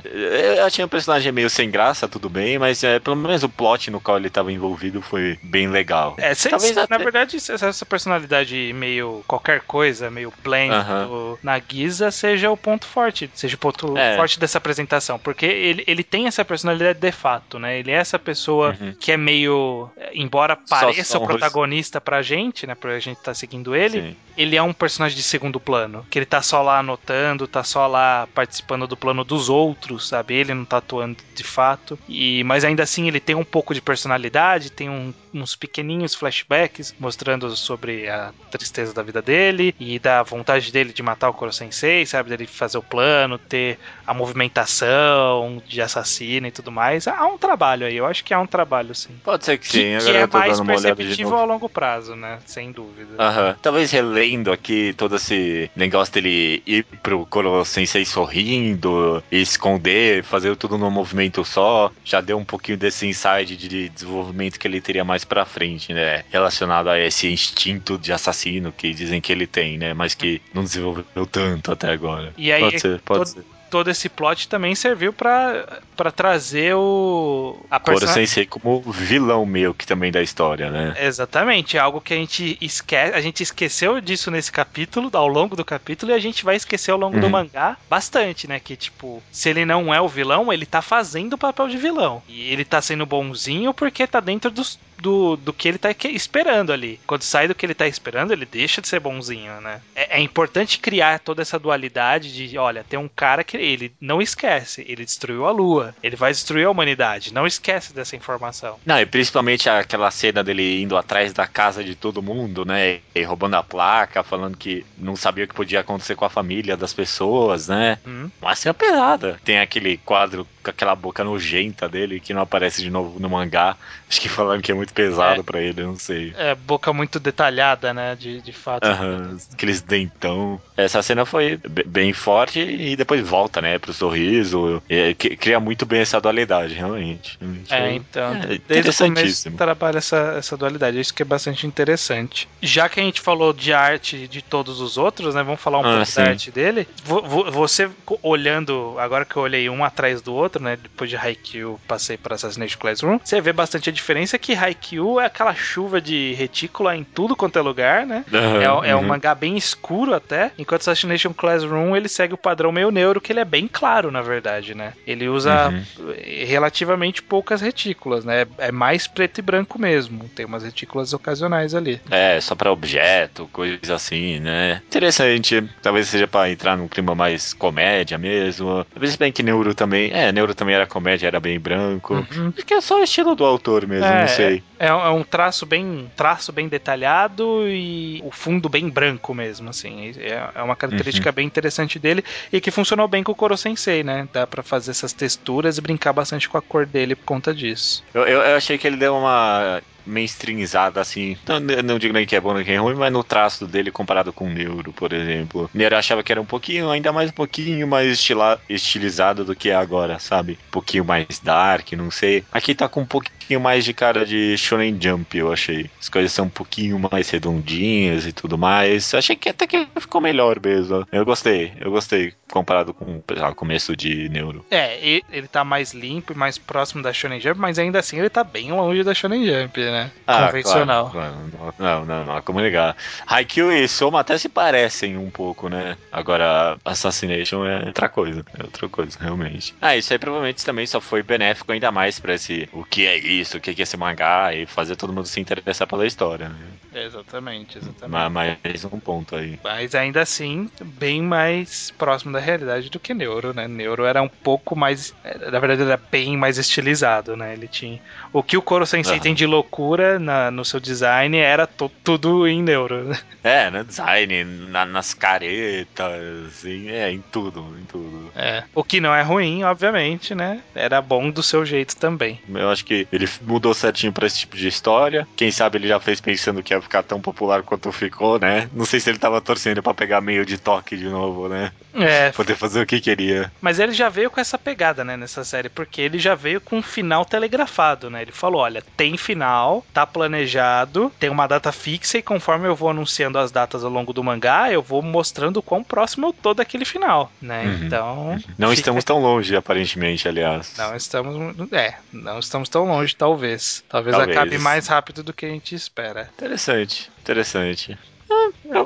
[SPEAKER 1] eu achei um personagem meio sem graça, tudo bem, mas é, pelo menos o plot no qual ele estava envolvido foi bem legal.
[SPEAKER 2] É, se-
[SPEAKER 1] Talvez
[SPEAKER 2] se- na
[SPEAKER 1] até-
[SPEAKER 2] verdade, essa personalidade meio qualquer coisa, meio bland
[SPEAKER 1] Aham.
[SPEAKER 2] do Nagisa seja o ponto forte, seja o ponto
[SPEAKER 1] É.
[SPEAKER 2] forte dessa apresentação, porque ele, ele tem essa personalidade de fato, né? Ele é essa pessoa
[SPEAKER 1] Uhum.
[SPEAKER 2] que é meio, embora pareça o protagonista pra gente, né? Pra gente tá seguindo ele,
[SPEAKER 1] Sim.
[SPEAKER 2] ele é um personagem de segundo plano. Que ele tá só lá anotando, tá só lá participando do plano dos outros, sabe? Ele não tá atuando de fato. E Mas ainda assim ele tem um pouco de personalidade, tem um- uns pequeninhos flashbacks mostrando sobre a tristeza da vida dele e da vontade dele de matar o Koro Sensei, sabe? Dele fazer o plano, ter a movimentação de assassino e tudo mais. Há um trabalho aí, eu acho que há um trabalho sim.
[SPEAKER 1] Pode ser que sim,
[SPEAKER 2] Que, que
[SPEAKER 1] agora
[SPEAKER 2] é
[SPEAKER 1] eu tô
[SPEAKER 2] mais
[SPEAKER 1] dando uma
[SPEAKER 2] perceptível ao longo prazo, né? Sem dúvida.
[SPEAKER 1] Aham. Talvez relendo aqui todo esse negócio dele ir pro Koro Sensei sorrindo, esconder, fazer tudo num movimento só, já deu um pouquinho desse insight de desenvolvimento que ele teria mais pra frente, né? Relacionado a esse instinto de assassino que dizem que ele tem, né? Mas que não desenvolveu tanto até agora.
[SPEAKER 2] E aí,
[SPEAKER 1] pode ser, pode
[SPEAKER 2] todo-
[SPEAKER 1] ser.
[SPEAKER 2] Todo esse plot também serviu pra pra trazer o a
[SPEAKER 1] Koro
[SPEAKER 2] persona-
[SPEAKER 1] Sensei como vilão meio que também da história, né?
[SPEAKER 2] Exatamente, é algo que a gente esquece, a gente esqueceu disso nesse capítulo, ao longo do capítulo, e a gente vai esquecer ao longo do
[SPEAKER 1] Uhum.
[SPEAKER 2] mangá bastante, né? Que tipo, se ele não é o vilão, ele tá fazendo o papel de vilão. E ele tá sendo bonzinho porque tá dentro dos- do, do que ele tá esperando ali. Quando sai do que ele tá esperando, ele deixa de ser bonzinho, né? É, é importante criar toda essa dualidade de, olha, tem um cara que ele não esquece, ele destruiu a Lua, ele vai destruir a humanidade, não esquece dessa informação.
[SPEAKER 1] Não, e principalmente aquela cena dele indo atrás da casa de todo mundo, né? E roubando a placa, falando que não sabia o que podia acontecer com a família das pessoas, né?
[SPEAKER 2] Hum.
[SPEAKER 1] Uma cena pesada. Tem aquele quadro com aquela boca nojenta dele que não aparece de novo no mangá. Acho que falando que é muito pesado
[SPEAKER 2] É.
[SPEAKER 1] pra ele, não sei.
[SPEAKER 2] É, boca muito detalhada, né? De, de fato.
[SPEAKER 1] Aham, aqueles dentão. Essa cena foi be- bem forte e depois volta, né, pro sorriso. E, que- cria muito bem essa dualidade, realmente. Realmente
[SPEAKER 2] É,
[SPEAKER 1] foi-
[SPEAKER 2] então,
[SPEAKER 1] é,
[SPEAKER 2] desde o começo
[SPEAKER 1] interessantíssimo.
[SPEAKER 2] trabalha essa, essa dualidade, isso que é bastante interessante. Já que a gente falou de arte de todos os outros, né, vamos falar um
[SPEAKER 1] Ah,
[SPEAKER 2] pouco
[SPEAKER 1] sim.
[SPEAKER 2] da arte dele. Vo- vo- Você olhando, agora que eu olhei um atrás do outro, né, depois de Haikyuu passei para Assassination Classroom, você vê bastante a diferença que Haikyuu é aquela chuva de retícula em tudo quanto é lugar, né?
[SPEAKER 1] Aham,
[SPEAKER 2] É, é um
[SPEAKER 1] uhum.
[SPEAKER 2] mangá bem escuro até, enquanto Assassination Classroom ele segue o padrão meio neuro, que ele é bem claro, na verdade, né? Ele usa
[SPEAKER 1] Uhum.
[SPEAKER 2] relativamente poucas retículas, né? É mais preto e branco mesmo. Tem umas retículas ocasionais ali.
[SPEAKER 1] É, só pra objeto, coisa assim, né? Interessante. Talvez seja pra entrar num clima mais comédia mesmo. Talvez bem que Neuro também. É, Neuro também era comédia, era bem branco.
[SPEAKER 2] Uhum.
[SPEAKER 1] Acho que é só o estilo do autor mesmo,
[SPEAKER 2] É,
[SPEAKER 1] não sei.
[SPEAKER 2] É, um- é um traço bem traço bem detalhado e o fundo bem branco mesmo, assim. É, é uma
[SPEAKER 1] Uhum.
[SPEAKER 2] característica bem interessante dele e que funcionou bem com o Koro Sensei, né? Dá pra fazer essas texturas e brincar bastante com a cor dele por conta disso.
[SPEAKER 1] Eu, eu, eu achei que ele deu uma mainstreamizada assim. Não, não digo nem que é bom nem que é ruim, mas no traço dele comparado com o Neuro, por exemplo. Neuro eu achava que era um pouquinho, ainda mais um pouquinho mais estila, estilizado do que é agora, sabe? Um pouquinho mais dark, não sei. Aqui tá com um pouquinho mais de cara de Shonen Jump, eu achei. As coisas são um pouquinho mais redondinhas e tudo mais. Achei que até que ficou melhor mesmo. Eu gostei, eu gostei comparado com o começo de Neuro.
[SPEAKER 2] É, ele tá mais limpo e mais próximo da Shonen Jump, mas ainda assim ele tá bem longe da Shonen Jump, né? Convencional.
[SPEAKER 1] Ah, claro, claro. Não, não, não, há como negar. Haikyuu e Soma até se parecem um pouco, né? Agora, Assassination é outra coisa. É outra coisa, realmente. Ah, isso aí provavelmente também só foi benéfico ainda mais pra esse o que é isso, o que é esse mangá e fazer todo mundo se interessar pela história, né?
[SPEAKER 2] Exatamente, exatamente.
[SPEAKER 1] Ma- Mais um ponto aí.
[SPEAKER 2] Mas ainda assim, bem mais próximo da realidade do que Neuro, né? Neuro era um pouco mais. Na verdade, era bem mais estilizado, né? Ele tinha. O que o Koro Sensei
[SPEAKER 1] Aham.
[SPEAKER 2] tem de loucura na- no seu design era tudo em Neuro. né?
[SPEAKER 1] É, no design, na- nas caretas, em, é, em tudo, em tudo.
[SPEAKER 2] É. O que não é ruim, obviamente, né? Era bom do seu jeito também.
[SPEAKER 1] Eu acho que ele mudou certinho pra esse tipo de história. Quem sabe ele já fez pensando que ia ficar tão popular quanto ficou, né? Não sei se ele tava torcendo pra pegar meio de toque de novo, né?
[SPEAKER 2] É,
[SPEAKER 1] Poder fazer o que queria.
[SPEAKER 2] Mas ele já veio com essa pegada, né, nessa série, porque ele já veio com um final telegrafado, né? Ele falou: olha, tem final, tá planejado, tem uma data fixa, e conforme eu vou anunciando as datas ao longo do mangá, eu vou mostrando o quão próximo eu tô daquele final, né?
[SPEAKER 1] Uhum.
[SPEAKER 2] Então.
[SPEAKER 1] Não
[SPEAKER 2] fica-
[SPEAKER 1] estamos tão longe, aparentemente, aliás.
[SPEAKER 2] Não estamos. É, não estamos tão longe, talvez. Talvez,
[SPEAKER 1] Talvez.
[SPEAKER 2] acabe mais rápido do que a gente espera.
[SPEAKER 1] Interessante, interessante.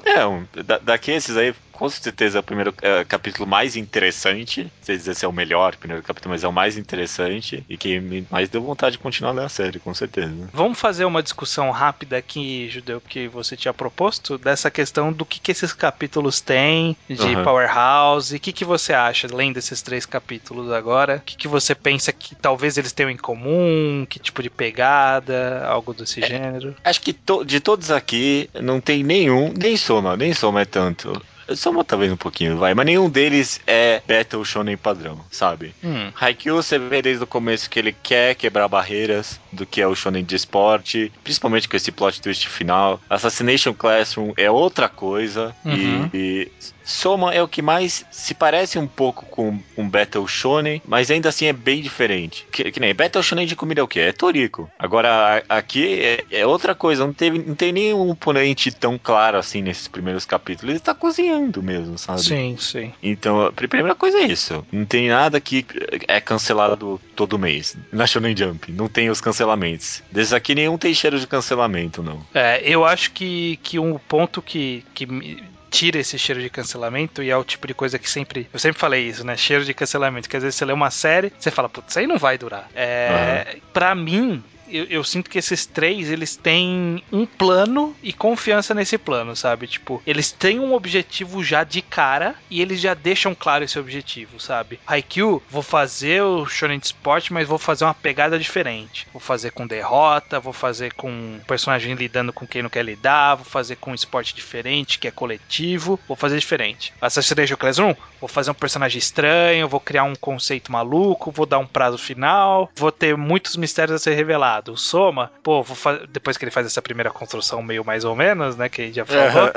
[SPEAKER 1] É, é um, da, daqui esses aí, com certeza é o primeiro é, capítulo mais interessante. Não sei dizer se é o melhor primeiro capítulo, mas é o mais interessante e que me mais deu vontade de continuar a ler a série, com certeza.
[SPEAKER 2] Vamos fazer uma discussão rápida aqui, Judeu, que você tinha proposto, dessa questão do que, que esses capítulos têm de
[SPEAKER 1] Uhum.
[SPEAKER 2] Powerhouse. O que, que você acha, além desses três capítulos agora? O que, que você pensa que talvez eles tenham em comum? Que tipo de pegada? Algo desse gênero?
[SPEAKER 1] Acho que to- de todos aqui, não tem nenhum, nem Soma, nem Soma é tanto. Soma talvez um pouquinho, vai, mas nenhum deles é Battle Shonen padrão, sabe?
[SPEAKER 2] Hum,
[SPEAKER 1] Haikyuu você vê desde o começo que ele quer quebrar barreiras do que é o shonen de esporte, principalmente com esse plot twist final. Assassination Classroom é outra coisa
[SPEAKER 2] Uhum.
[SPEAKER 1] e, e Soma é o que mais se parece um pouco com um Battle Shonen, mas ainda assim é bem diferente. Que, que nem Battle Shonen de comida é o que? É Toriko. Agora a- aqui é, é outra coisa, não, teve, não tem nenhum oponente tão claro assim nesses primeiros capítulos. Ele tá cozinhando mesmo, sabe?
[SPEAKER 2] sim, sim.
[SPEAKER 1] Então, a pri- primeira coisa é isso. Não tem nada que é cancelado todo mês. Na Shonen Jump, não tem os cancelamentos. Desses aqui, nenhum tem cheiro de cancelamento, não.
[SPEAKER 2] É, eu acho que, que um ponto que, que me tira esse cheiro de cancelamento e é o tipo de coisa que sempre. Eu sempre falei isso, né? Cheiro de cancelamento. Que às vezes você lê uma série, você fala, putz, isso aí não vai durar. É, Pra mim. Eu, eu sinto que esses três, eles têm um plano e confiança nesse plano, sabe? Tipo, eles têm um objetivo já de cara e eles já deixam claro esse objetivo, sabe? Haikyuu, vou fazer o Shonen de Sport, mas vou fazer uma pegada diferente. Vou fazer com derrota, vou fazer com um personagem lidando com quem não quer lidar, vou fazer com um esporte diferente, que é coletivo, vou fazer diferente. Assassination Classroom, vou fazer um personagem estranho, vou criar um conceito maluco, vou dar um prazo final, vou ter muitos mistérios a ser revelados. O Soma, pô, depois que ele faz essa primeira construção meio mais ou menos, né, que ele já falou,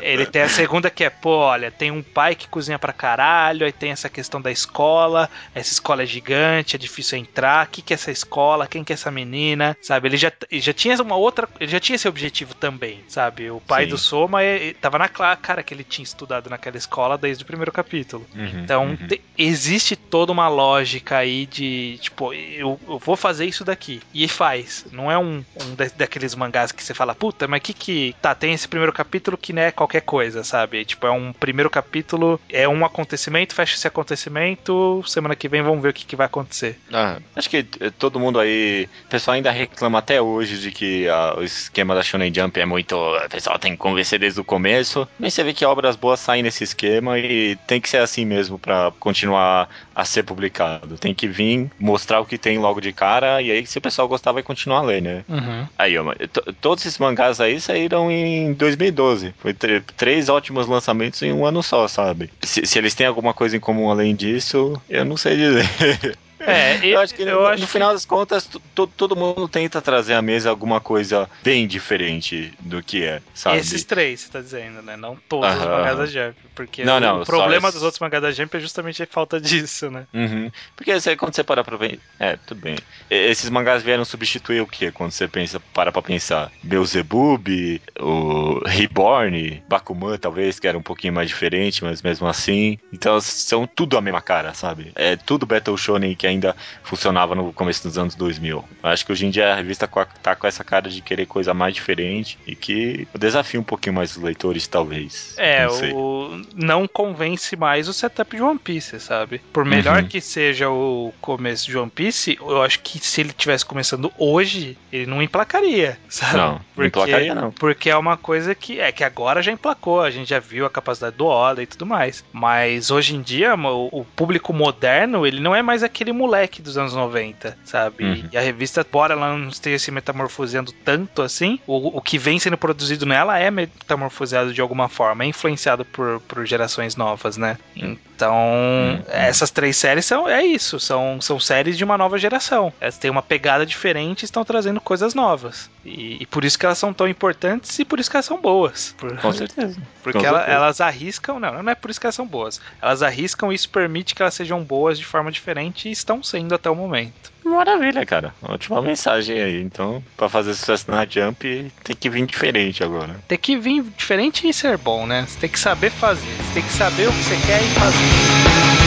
[SPEAKER 2] ele tem a segunda que é, pô, olha, tem um pai que cozinha pra caralho, aí tem essa questão da escola, essa escola é gigante, é difícil entrar, o que que é essa escola, quem que é essa menina, sabe? Ele já, ele já tinha uma outra, ele já tinha esse objetivo também, sabe? O pai Sim. do Soma ele, tava na cara que ele tinha estudado naquela escola desde o primeiro capítulo. Uhum, então, uhum. Te, existe toda uma lógica aí de, tipo, eu, eu, vou fazer isso daqui. E faz. Não é um, um daqueles mangás que você fala, puta, mas que que. Tá, tem esse primeiro capítulo que não é qualquer coisa, sabe? Tipo, é um primeiro capítulo, é um acontecimento, fecha esse acontecimento, semana que vem vamos ver o que, que vai acontecer.
[SPEAKER 1] Ah, acho que todo mundo aí. O pessoal ainda reclama até hoje de que ah, o esquema da Shonen Jump é muito. O pessoal tem que convencer desde o começo. Mas você vê que obras boas saem nesse esquema e tem que ser assim mesmo para continuar a ser publicado. Tem que vir mostrar o que tem logo de cara e aí se o pessoal gostar vai continuar a ler, né? Uhum. Aí, ó, todos esses mangás aí saíram em 2012. Foi três ótimos lançamentos em um ano só, sabe? Se, se eles têm alguma coisa em comum além disso, eu não sei dizer. <laughs> É, eu, acho que eu no, acho no final que... das contas, todo mundo tenta trazer à mesa alguma coisa bem diferente do que é, sabe?
[SPEAKER 2] Esses três, você tá dizendo, né? Não todos os mangás da Jump. Porque não, não, o problema dos outros mangás da Jump é justamente a falta disso, né?
[SPEAKER 1] Uhum. Porque aí, quando você para pra ver. É, tudo bem. Esses mangás vieram substituir o que quando você pensa, para pra pensar? Beelzebub, o Reborn, Bakuman, talvez, que era um pouquinho mais diferente, mas mesmo assim. Então são tudo a mesma cara, sabe? É tudo Battle Shonen que ainda funcionava no começo dos anos 2000. Eu acho que hoje em dia a revista tá com essa cara de querer coisa mais diferente e que desafia um pouquinho mais os leitores, talvez.
[SPEAKER 2] É, não o não convence mais o setup de One Piece, sabe? Por melhor uhum. que seja o começo de One Piece, eu acho que se ele tivesse começando hoje, ele não emplacaria, sabe?
[SPEAKER 1] Não, porque, não emplacaria não.
[SPEAKER 2] Porque é uma coisa que é que agora já emplacou, a gente já viu a capacidade do Oda e tudo mais. Mas hoje em dia, o, o público moderno, ele não é mais aquele moleque dos anos 90, sabe? Uhum. E a revista, embora ela não esteja se metamorfoseando tanto assim, o, o que vem sendo produzido nela é metamorfoseado de alguma forma, é influenciado por, por gerações novas, né? Então, uhum. essas três séries são é isso, são, são séries de uma nova geração. Elas têm uma pegada diferente e estão trazendo coisas novas. E, e, por isso que elas são tão importantes e por isso que elas são boas. Por,
[SPEAKER 1] Com certeza.
[SPEAKER 2] Porque
[SPEAKER 1] Com
[SPEAKER 2] ela,
[SPEAKER 1] certeza.
[SPEAKER 2] elas arriscam, não, não é por isso que elas são boas. Elas arriscam e isso permite que elas sejam boas de forma diferente e estão sendo até o momento.
[SPEAKER 1] Maravilha, cara. Ótima mensagem aí. Então, para fazer sucesso na Jump, tem que vir diferente agora.
[SPEAKER 2] Tem que vir diferente e ser bom, né? Você tem que saber fazer. Você tem que saber o que você quer e fazer.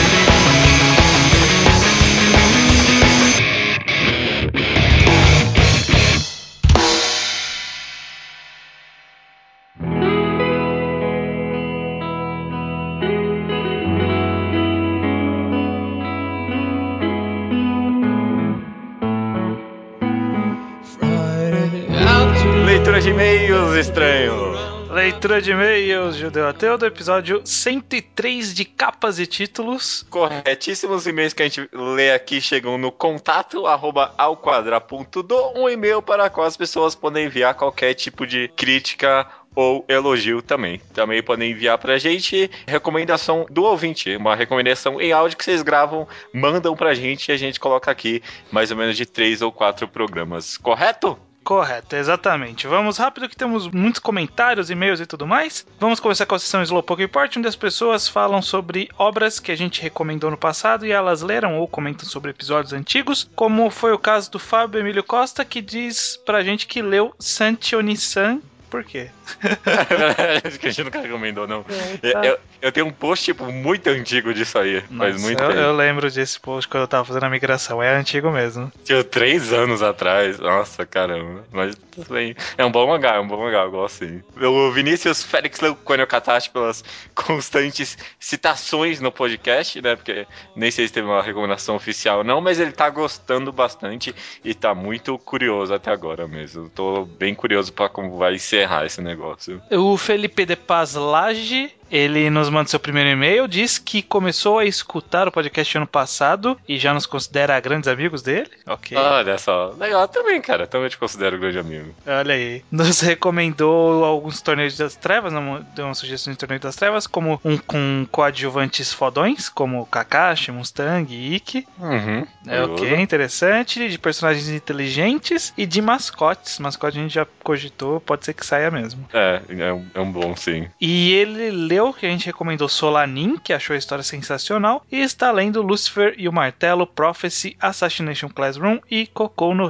[SPEAKER 1] De e-mails,
[SPEAKER 2] Judeu Ateu, do episódio 103 de capas e títulos.
[SPEAKER 1] Corretíssimos e-mails que a gente lê aqui chegam no contato arroba alquadra.do, um e-mail para qual as pessoas podem enviar qualquer tipo de crítica ou elogio também. Também podem enviar pra gente recomendação do ouvinte, uma recomendação em áudio que vocês gravam, mandam pra gente e a gente coloca aqui mais ou menos de três ou quatro programas, correto?
[SPEAKER 2] Correto, exatamente. Vamos rápido que temos muitos comentários, e-mails e tudo mais. Vamos começar com a sessão Slowpoke Report, onde as pessoas falam sobre obras que a gente recomendou no passado e elas leram ou comentam sobre episódios antigos, como foi o caso do Fábio Emílio Costa, que diz pra gente que leu Santionisan por quê? <laughs>
[SPEAKER 1] Acho que a gente nunca recomendou, não.
[SPEAKER 2] É, tá.
[SPEAKER 1] Eu, eu tenho um post, tipo, muito antigo disso aí. faz
[SPEAKER 2] Nossa,
[SPEAKER 1] muito
[SPEAKER 2] eu,
[SPEAKER 1] tempo.
[SPEAKER 2] eu lembro desse post quando eu tava fazendo a migração. É antigo mesmo.
[SPEAKER 1] Tinha três anos atrás. Nossa, caramba. Mas tudo bem. É um bom mangá, é um bom mangá, eu gosto sim. O Vinícius Félix Leucônio Katachi pelas constantes citações no podcast, né? Porque nem sei se teve uma recomendação oficial não, mas ele tá gostando bastante e tá muito curioso até agora mesmo. Tô bem curioso pra como vai encerrar esse negócio.
[SPEAKER 2] O Felipe de Paz Lage, ele nos manda seu primeiro e-mail, diz que começou a escutar o podcast ano passado e já nos considera grandes amigos dele. Ok.
[SPEAKER 1] Olha só. Legal também, cara. Também te considero grande amigo.
[SPEAKER 2] Olha aí. Nos recomendou alguns torneios das trevas, deu uma sugestão de torneio das trevas, como um com coadjuvantes fodões, como Kakashi, Mustang Ikki.
[SPEAKER 1] Uhum.
[SPEAKER 2] É ok, interessante. De personagens inteligentes e de mascotes. Mascote a gente já cogitou, pode ser que saia mesmo.
[SPEAKER 1] É, é um, é um bom sim.
[SPEAKER 2] E ele leu, que a gente recomendou Solanin, que achou a história sensacional, e está lendo Lucifer e o Martelo, Prophecy, Assassination Classroom e Cocô no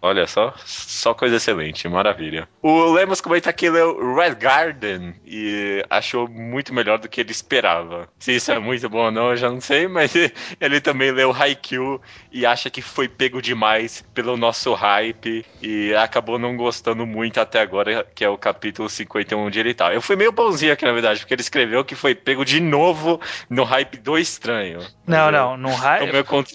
[SPEAKER 1] Olha só, só coisa excelente, maravilha. O Lemos comenta que leu Red Garden e achou muito melhor do que ele esperava. Se isso é muito bom ou não, eu já não sei, mas <laughs> ele também leu Haikyuu e acha que foi pego demais pelo nosso hype e acabou não gostando muito até agora, que é o capítulo 51 onde ele tá. Eu fui meio bonzinho aqui, na verdade, porque ele escreveu que foi pego de novo no hype do estranho.
[SPEAKER 2] Não,
[SPEAKER 1] eu-
[SPEAKER 2] não, no hype.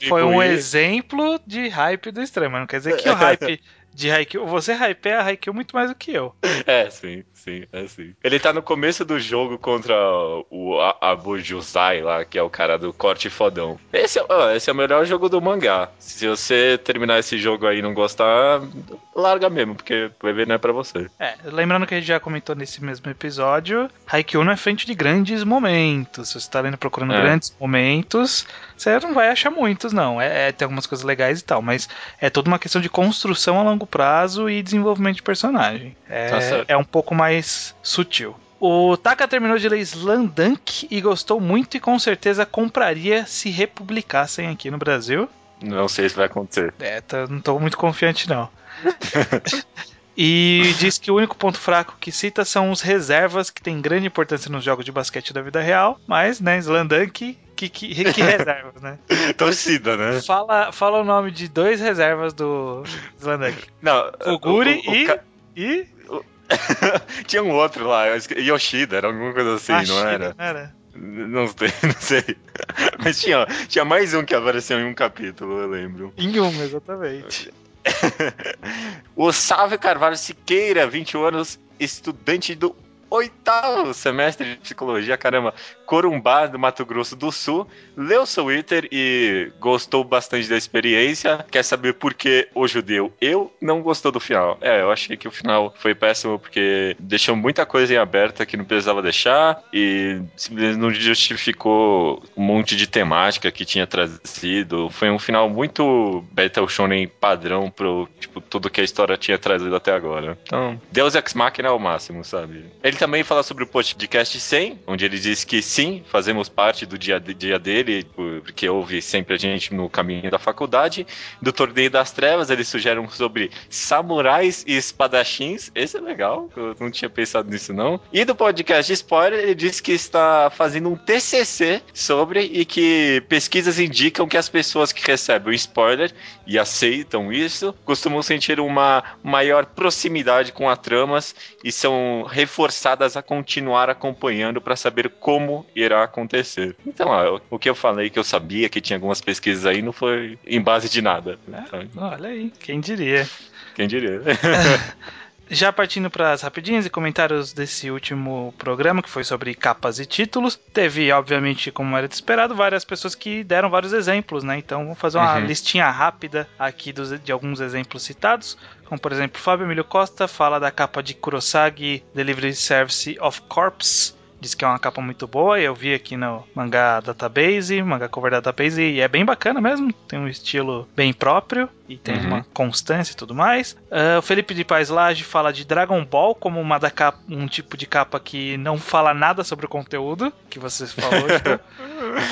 [SPEAKER 2] Foi um exemplo de hype do estranho, mas não quer dizer que o hype de Haikyuu. Você hypeia Haikyuu muito mais do que eu.
[SPEAKER 1] É, sim, sim, é sim. Ele tá no começo do jogo contra o A- Abu Jusai lá, que é o cara do corte fodão. Esse é, ó, esse é o melhor jogo do mangá. Se você terminar esse jogo aí e não gostar, larga mesmo, porque vai ver não é pra você.
[SPEAKER 2] É, lembrando que a gente já comentou nesse mesmo episódio, Haikyuu não é frente de grandes momentos. Se você tá lendo procurando
[SPEAKER 1] É.
[SPEAKER 2] grandes momentos, você não vai achar muitos, não. É, é, tem algumas coisas legais e tal, mas é toda uma questão de construção a longo prazo e desenvolvimento de personagem.
[SPEAKER 1] Tá
[SPEAKER 2] É,
[SPEAKER 1] certo.
[SPEAKER 2] é um pouco mais sutil. O Taka terminou de ler Slandunk e gostou muito e com certeza compraria se republicassem aqui no Brasil.
[SPEAKER 1] Não sei se vai acontecer.
[SPEAKER 2] É, tá- não tô muito confiante não. <laughs> e diz que o único ponto fraco que cita são os reservas, que tem grande importância nos jogos de basquete da vida real, mas, né, Slandunk, que, que, que <laughs> reservas, né?
[SPEAKER 1] Torcida, né?
[SPEAKER 2] Fala, fala o nome de dois reservas do Slandunk.
[SPEAKER 1] Não,
[SPEAKER 2] Oguri e...
[SPEAKER 1] ca-
[SPEAKER 2] e... <laughs>
[SPEAKER 1] Tinha um outro lá, Yoshida, era alguma coisa assim, não
[SPEAKER 2] Ashira,
[SPEAKER 1] era?
[SPEAKER 2] não era?
[SPEAKER 1] Não sei, <laughs> não sei. Mas tinha, tinha mais um que apareceu em um capítulo, eu lembro.
[SPEAKER 2] Em uma, exatamente. <laughs>
[SPEAKER 1] O Sávio Carvalho Siqueira, 21 anos, estudante do oitavo semestre de psicologia, caramba, Corumbá, do Mato Grosso do Sul, leu seu Twitter e gostou bastante da experiência. Quer saber por que o judeu eu não gostou do final? É, eu achei que o final foi péssimo porque deixou muita coisa em aberta que não precisava deixar e não justificou um monte de temática que tinha trazido. Foi um final muito Battle Shonen padrão pro, tipo, tudo que a história tinha trazido até agora. Então, Deus Ex Machina é o máximo, sabe? Ele também fala sobre o podcast 100, onde ele diz que sim, fazemos parte do dia, dia dele, porque houve sempre a gente no caminho da faculdade. Do Torneio das Trevas, eles sugerem sobre samurais e espadachins. Esse é legal, eu não tinha pensado nisso não. E do podcast Spoiler, ele diz que está fazendo um TCC sobre e que pesquisas indicam que as pessoas que recebem o spoiler e aceitam isso costumam sentir uma maior proximidade com as tramas e são reforçadas a continuar acompanhando para saber como irá acontecer. Então, ó, o que eu falei que eu sabia que tinha algumas pesquisas aí não foi em base de nada. Então,
[SPEAKER 2] Olha aí, quem diria.
[SPEAKER 1] quem diria? <laughs>
[SPEAKER 2] Já partindo para as rapidinhas e comentários desse último programa, que foi sobre capas e títulos, teve, obviamente, como era de esperado, várias pessoas que deram vários exemplos, né? Então vamos fazer uma
[SPEAKER 1] Uhum.
[SPEAKER 2] listinha rápida aqui dos- de alguns exemplos citados. Como, por exemplo, Fábio Emílio Costa fala da capa de Kurosagi Delivery Service of Corps. Diz que é uma capa muito boa, eu vi aqui no Mangá Database, Mangá Cover Database, e é bem bacana mesmo, tem um estilo bem próprio e tem
[SPEAKER 1] Uhum.
[SPEAKER 2] uma constância e tudo mais. Ah, o Felipe de Paz Lage fala de Dragon Ball como uma da capa, um tipo de capa que não fala nada sobre o conteúdo, que você falou, <laughs> tipo,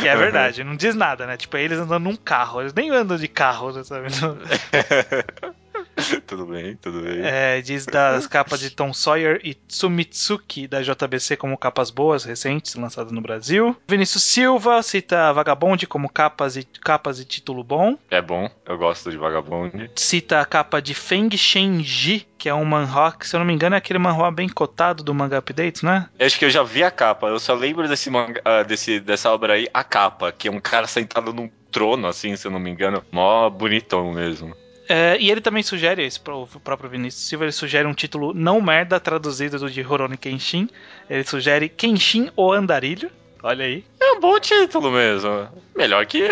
[SPEAKER 2] que é verdade, não diz nada, né? Tipo, eles andando num carro, eles nem andam de carro, né, sabe? <laughs> <laughs>
[SPEAKER 1] Tudo bem, tudo bem.
[SPEAKER 2] É, diz das capas de Tom Sawyer e Tsumitsuki da JBC como capas boas recentes lançadas no Brasil. Vinícius Silva cita Vagabond como capas e, capas e título bom.
[SPEAKER 1] É bom, eu gosto de Vagabond.
[SPEAKER 2] Cita a capa de Feng Shenji, que é um manhwa que, se eu não me engano, é aquele manhwa bem cotado do Manga Updates, né?
[SPEAKER 1] Eu acho que eu já vi a capa, eu só lembro desse, manga, ah, desse dessa obra aí, a capa, que é um cara sentado num trono, assim, se eu não me engano. Mó bonitão mesmo.
[SPEAKER 2] É, e ele também sugere, esse pro- o próprio Vinícius Silva, ele sugere um título não merda traduzido do de Rurouni Kenshin. Ele sugere Kenshin o Andarilho. Olha aí.
[SPEAKER 1] É um bom título mesmo. Melhor que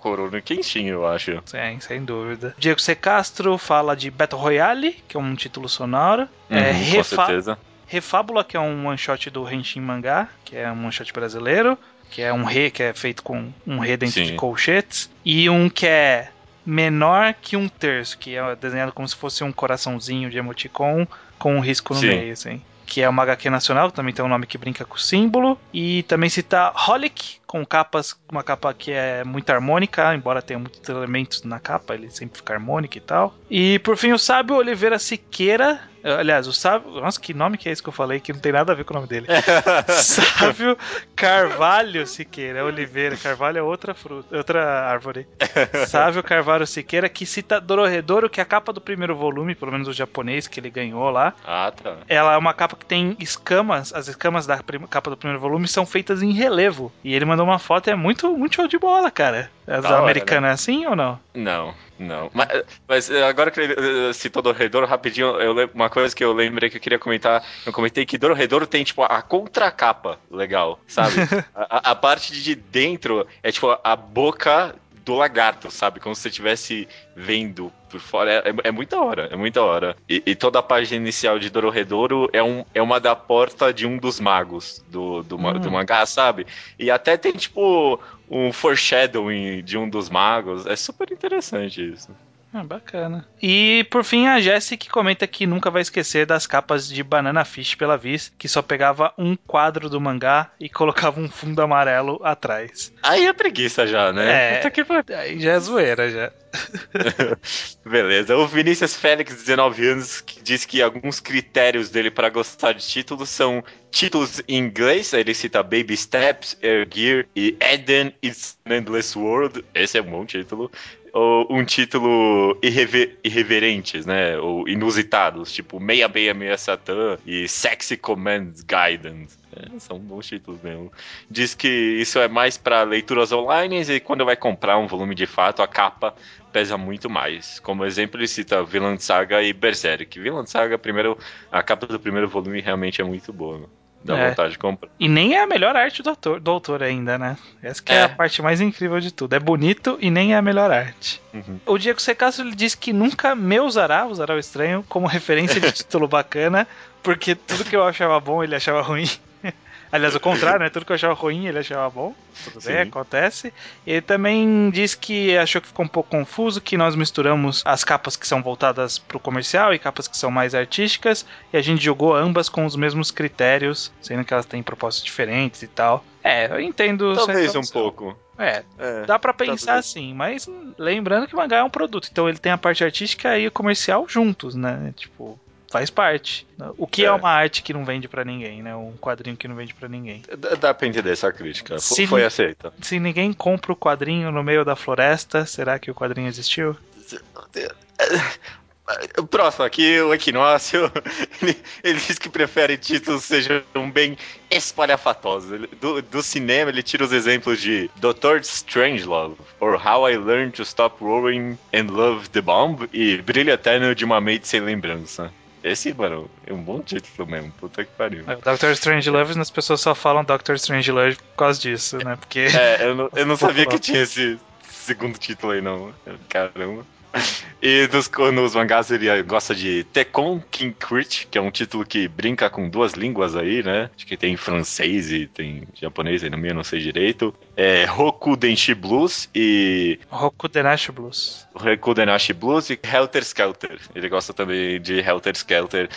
[SPEAKER 1] Corona Kenshin, eu acho.
[SPEAKER 2] Sim, sem dúvida. Diego C. Castro fala de Battle Royale, que é um título sonoro. é,
[SPEAKER 1] Uhum, com
[SPEAKER 2] Refa-
[SPEAKER 1] certeza.
[SPEAKER 2] Refábula, que é um one shot do Henshin Mangá, que é um one shot brasileiro, que é um re que é feito com um re dentro
[SPEAKER 1] Sim.
[SPEAKER 2] de colchetes, e um que é menor que um terço, que é desenhado como se fosse um coraçãozinho de emoticon com um risco no
[SPEAKER 1] Sim.
[SPEAKER 2] meio, assim. Que é uma HQ nacional, também tem um nome que brinca com o símbolo. E também cita Holic, com capas, uma capa que é muito harmônica, embora tenha muitos elementos na capa, ele sempre fica harmônico e tal. E por fim, o Sábio Oliveira Siqueira. Aliás, o Sábio. Nossa, que nome que é esse que eu falei, que não tem nada a ver com o nome dele. <laughs> Sávio Carvalho Siqueira, Oliveira. Carvalho é outra fruta, outra árvore. <laughs> Sávio Carvalho Siqueira, que cita Dororedoro, que é a capa do primeiro volume, pelo menos o japonês que ele ganhou lá.
[SPEAKER 1] Ah, tá.
[SPEAKER 2] Ela é uma capa que tem escamas, as escamas da capa do primeiro volume são feitas em relevo. E ele mandou uma foto e é muito, muito show de bola, cara. As
[SPEAKER 1] Da hora,
[SPEAKER 2] americanas é assim ou não?
[SPEAKER 1] Não, não. Mas, mas, eh, agora que ele eh, citou Dorredouro, rapidinho, eu uma coisa que eu lembrei que eu queria comentar, eu comentei que Dorredouro tem, tipo, a contracapa legal, sabe? <laughs> a- a parte de dentro é, tipo, a boca do lagarto, sabe? Como se você estivesse vendo por fora. É, é, é muita hora, é muita hora. E, e toda a página inicial de Dororedoro é, um, é uma da porta de um dos magos do, do, ma-
[SPEAKER 2] Hum.
[SPEAKER 1] do mangá, sabe? E até tem, tipo, um foreshadowing de um dos magos. É super interessante isso.
[SPEAKER 2] Ah, bacana. E por fim, a Jessie que comenta que nunca vai esquecer das capas de Banana Fish pela Viz, que só pegava um quadro do mangá e colocava um fundo amarelo atrás.
[SPEAKER 1] Aí é preguiça já, né?
[SPEAKER 2] É.
[SPEAKER 1] Puta que.
[SPEAKER 2] Aí já é zoeira já. <laughs>
[SPEAKER 1] Beleza. O Vinícius Félix, 19 anos, que diz que alguns critérios dele para gostar de títulos são títulos em inglês, aí ele cita Baby Steps, Air Gear e Eden It's an Endless World. Esse é um bom título. Um título irrever irreverentes, né? Ou inusitados, tipo 666 Satan e Sexy Command Guidance. É, são bons títulos mesmo. Diz que isso é mais para leituras online e quando vai comprar um volume de fato, a capa pesa muito mais. Como exemplo, ele cita Vinland Saga e Berserk. Vinland Saga, primeiro, a capa do primeiro volume realmente é muito boa. Dá
[SPEAKER 2] É.
[SPEAKER 1] vontade de comprar.
[SPEAKER 2] E nem é a melhor arte do autor, do autor ainda, né? Essa que é.
[SPEAKER 1] É.
[SPEAKER 2] a parte mais incrível de tudo. É bonito e nem é a melhor arte.
[SPEAKER 1] Uhum.
[SPEAKER 2] O Diego Secasso ele diz que nunca me usará, usará o estranho, como referência de <laughs> título bacana, porque tudo que eu achava bom ele achava ruim. Aliás, o contrário, né? Tudo que eu achava ruim ele achava bom. Tudo bem,
[SPEAKER 1] Sim.
[SPEAKER 2] acontece. Ele também diz que achou que ficou um pouco confuso, que nós misturamos as capas que são voltadas para o comercial e capas que são mais artísticas, e a gente jogou ambas com os mesmos critérios, sendo que elas têm propósitos diferentes e tal. É, eu entendo.
[SPEAKER 1] Talvez um pouco.
[SPEAKER 2] É,
[SPEAKER 1] É.
[SPEAKER 2] Dá pra pensar
[SPEAKER 1] talvez.
[SPEAKER 2] assim, mas lembrando que o mangá é um produto, então ele tem a parte artística e o comercial juntos, né? Tipo, faz parte. O que é,
[SPEAKER 1] É.
[SPEAKER 2] uma arte que não vende pra ninguém, né? Um quadrinho que não vende pra ninguém.
[SPEAKER 1] Dá- pra entender essa crítica.
[SPEAKER 2] Se-
[SPEAKER 1] Foi aceita.
[SPEAKER 2] Se ninguém compra o quadrinho no meio da floresta, será que o quadrinho existiu?
[SPEAKER 1] Próximo aqui, o Equinócio, ele, <laughs> ele diz que prefere títulos que sejam bem espalhafatosos. Do, do cinema, ele tira os exemplos de Dr. Strangelove, or How I Learned to Stop Worrying and Love the Bomb, e Brilho Eterno de uma Maid Sem Lembrança. Esse, mano, é um bom título mesmo, puta que pariu.
[SPEAKER 2] É, Doctor Strange Love, as pessoas só falam Doctor Strange Love por causa disso, né? Porque
[SPEAKER 1] É, eu não, eu não <laughs> sabia que tinha esse segundo título aí, não. Caramba. E nos, nos mangás ele gosta de Tekon King Crit, que é um título que brinca com duas línguas aí, né? Acho que tem francês e tem japonês aí no meio, não sei direito. É Roku Denshi Blues e
[SPEAKER 2] Roku Denashi Blues.
[SPEAKER 1] Roku Denashi Blues e Helter Skelter. Ele gosta também de Helter Skelter,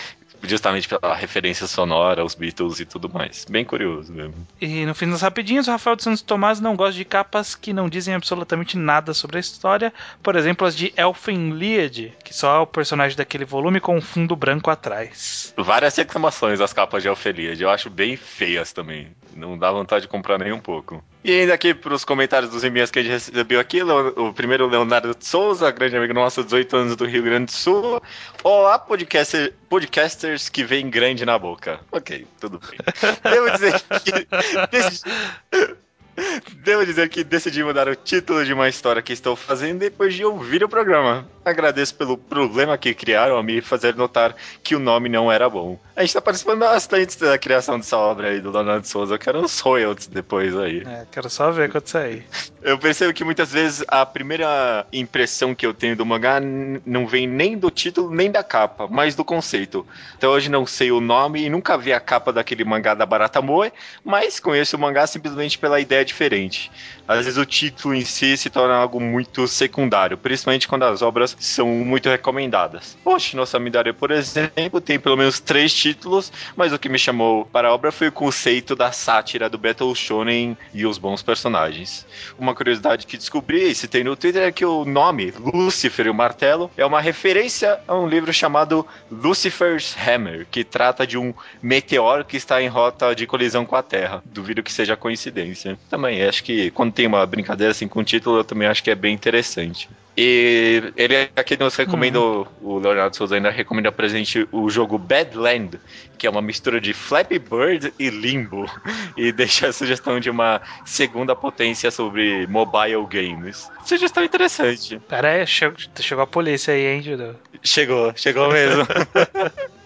[SPEAKER 1] justamente pela referência sonora aos Beatles e tudo mais. Bem curioso mesmo.
[SPEAKER 2] E no fim das rapidinhos, o Rafael de Santos Tomás não gosta de capas que não dizem absolutamente nada sobre a história. Por exemplo, as de Elfen Lied, que só o personagem daquele volume com um fundo branco atrás.
[SPEAKER 1] Várias reclamações as capas de Ofelia. Eu acho bem feias também. Não dá vontade de comprar nem um pouco. E ainda aqui pros comentários dos e-mails que a gente recebeu aqui, o primeiro Leonardo Souza, grande amigo nosso, 18 anos do Rio Grande do Sul. Olá, podcaster, podcasters que vem grande na boca. Ok, tudo bem. <laughs> Devo dizer que. <laughs> Devo dizer que decidi mudar o título de uma história que estou fazendo depois de ouvir o programa. Agradeço pelo problema que criaram a me fazer notar que o nome não era bom. A gente está participando bastante da criação dessa obra aí do Leonardo Souza. Eu quero uns royalties depois aí.
[SPEAKER 2] É, quero só ver quando sair. <laughs>
[SPEAKER 1] Eu percebo que muitas vezes a primeira impressão que eu tenho do mangá não vem nem do título nem da capa, mas do conceito. Até hoje não sei o nome e nunca vi a capa daquele mangá da Barata Moe, mas conheço o mangá simplesmente pela ideia diferente. Às vezes o título em si se torna algo muito secundário, principalmente quando as obras são muito recomendadas. Poxa, nossa Midare, por exemplo, tem pelo menos três títulos, mas o que me chamou para a obra foi o conceito da sátira do Battle Shonen e os bons personagens. Uma curiosidade que descobri e citei no Twitter é que o nome Lucifer e o Martelo é uma referência a um livro chamado Lucifer's Hammer, que trata de um meteoro que está em rota de colisão com a Terra. Duvido que seja coincidência. Também acho que quando tem uma brincadeira assim com o título, eu também acho que é bem interessante. E ele aqui nos recomenda, uhum. o Leonardo Souza ainda recomenda presente o jogo Badland, que é uma mistura de Flappy Bird e Limbo, <laughs> e deixa a sugestão de uma segunda potência sobre mobile games. Sugestão interessante.
[SPEAKER 2] Pera aí, chegou, chegou a polícia aí, hein, Judeu?
[SPEAKER 1] Chegou, chegou mesmo. <laughs>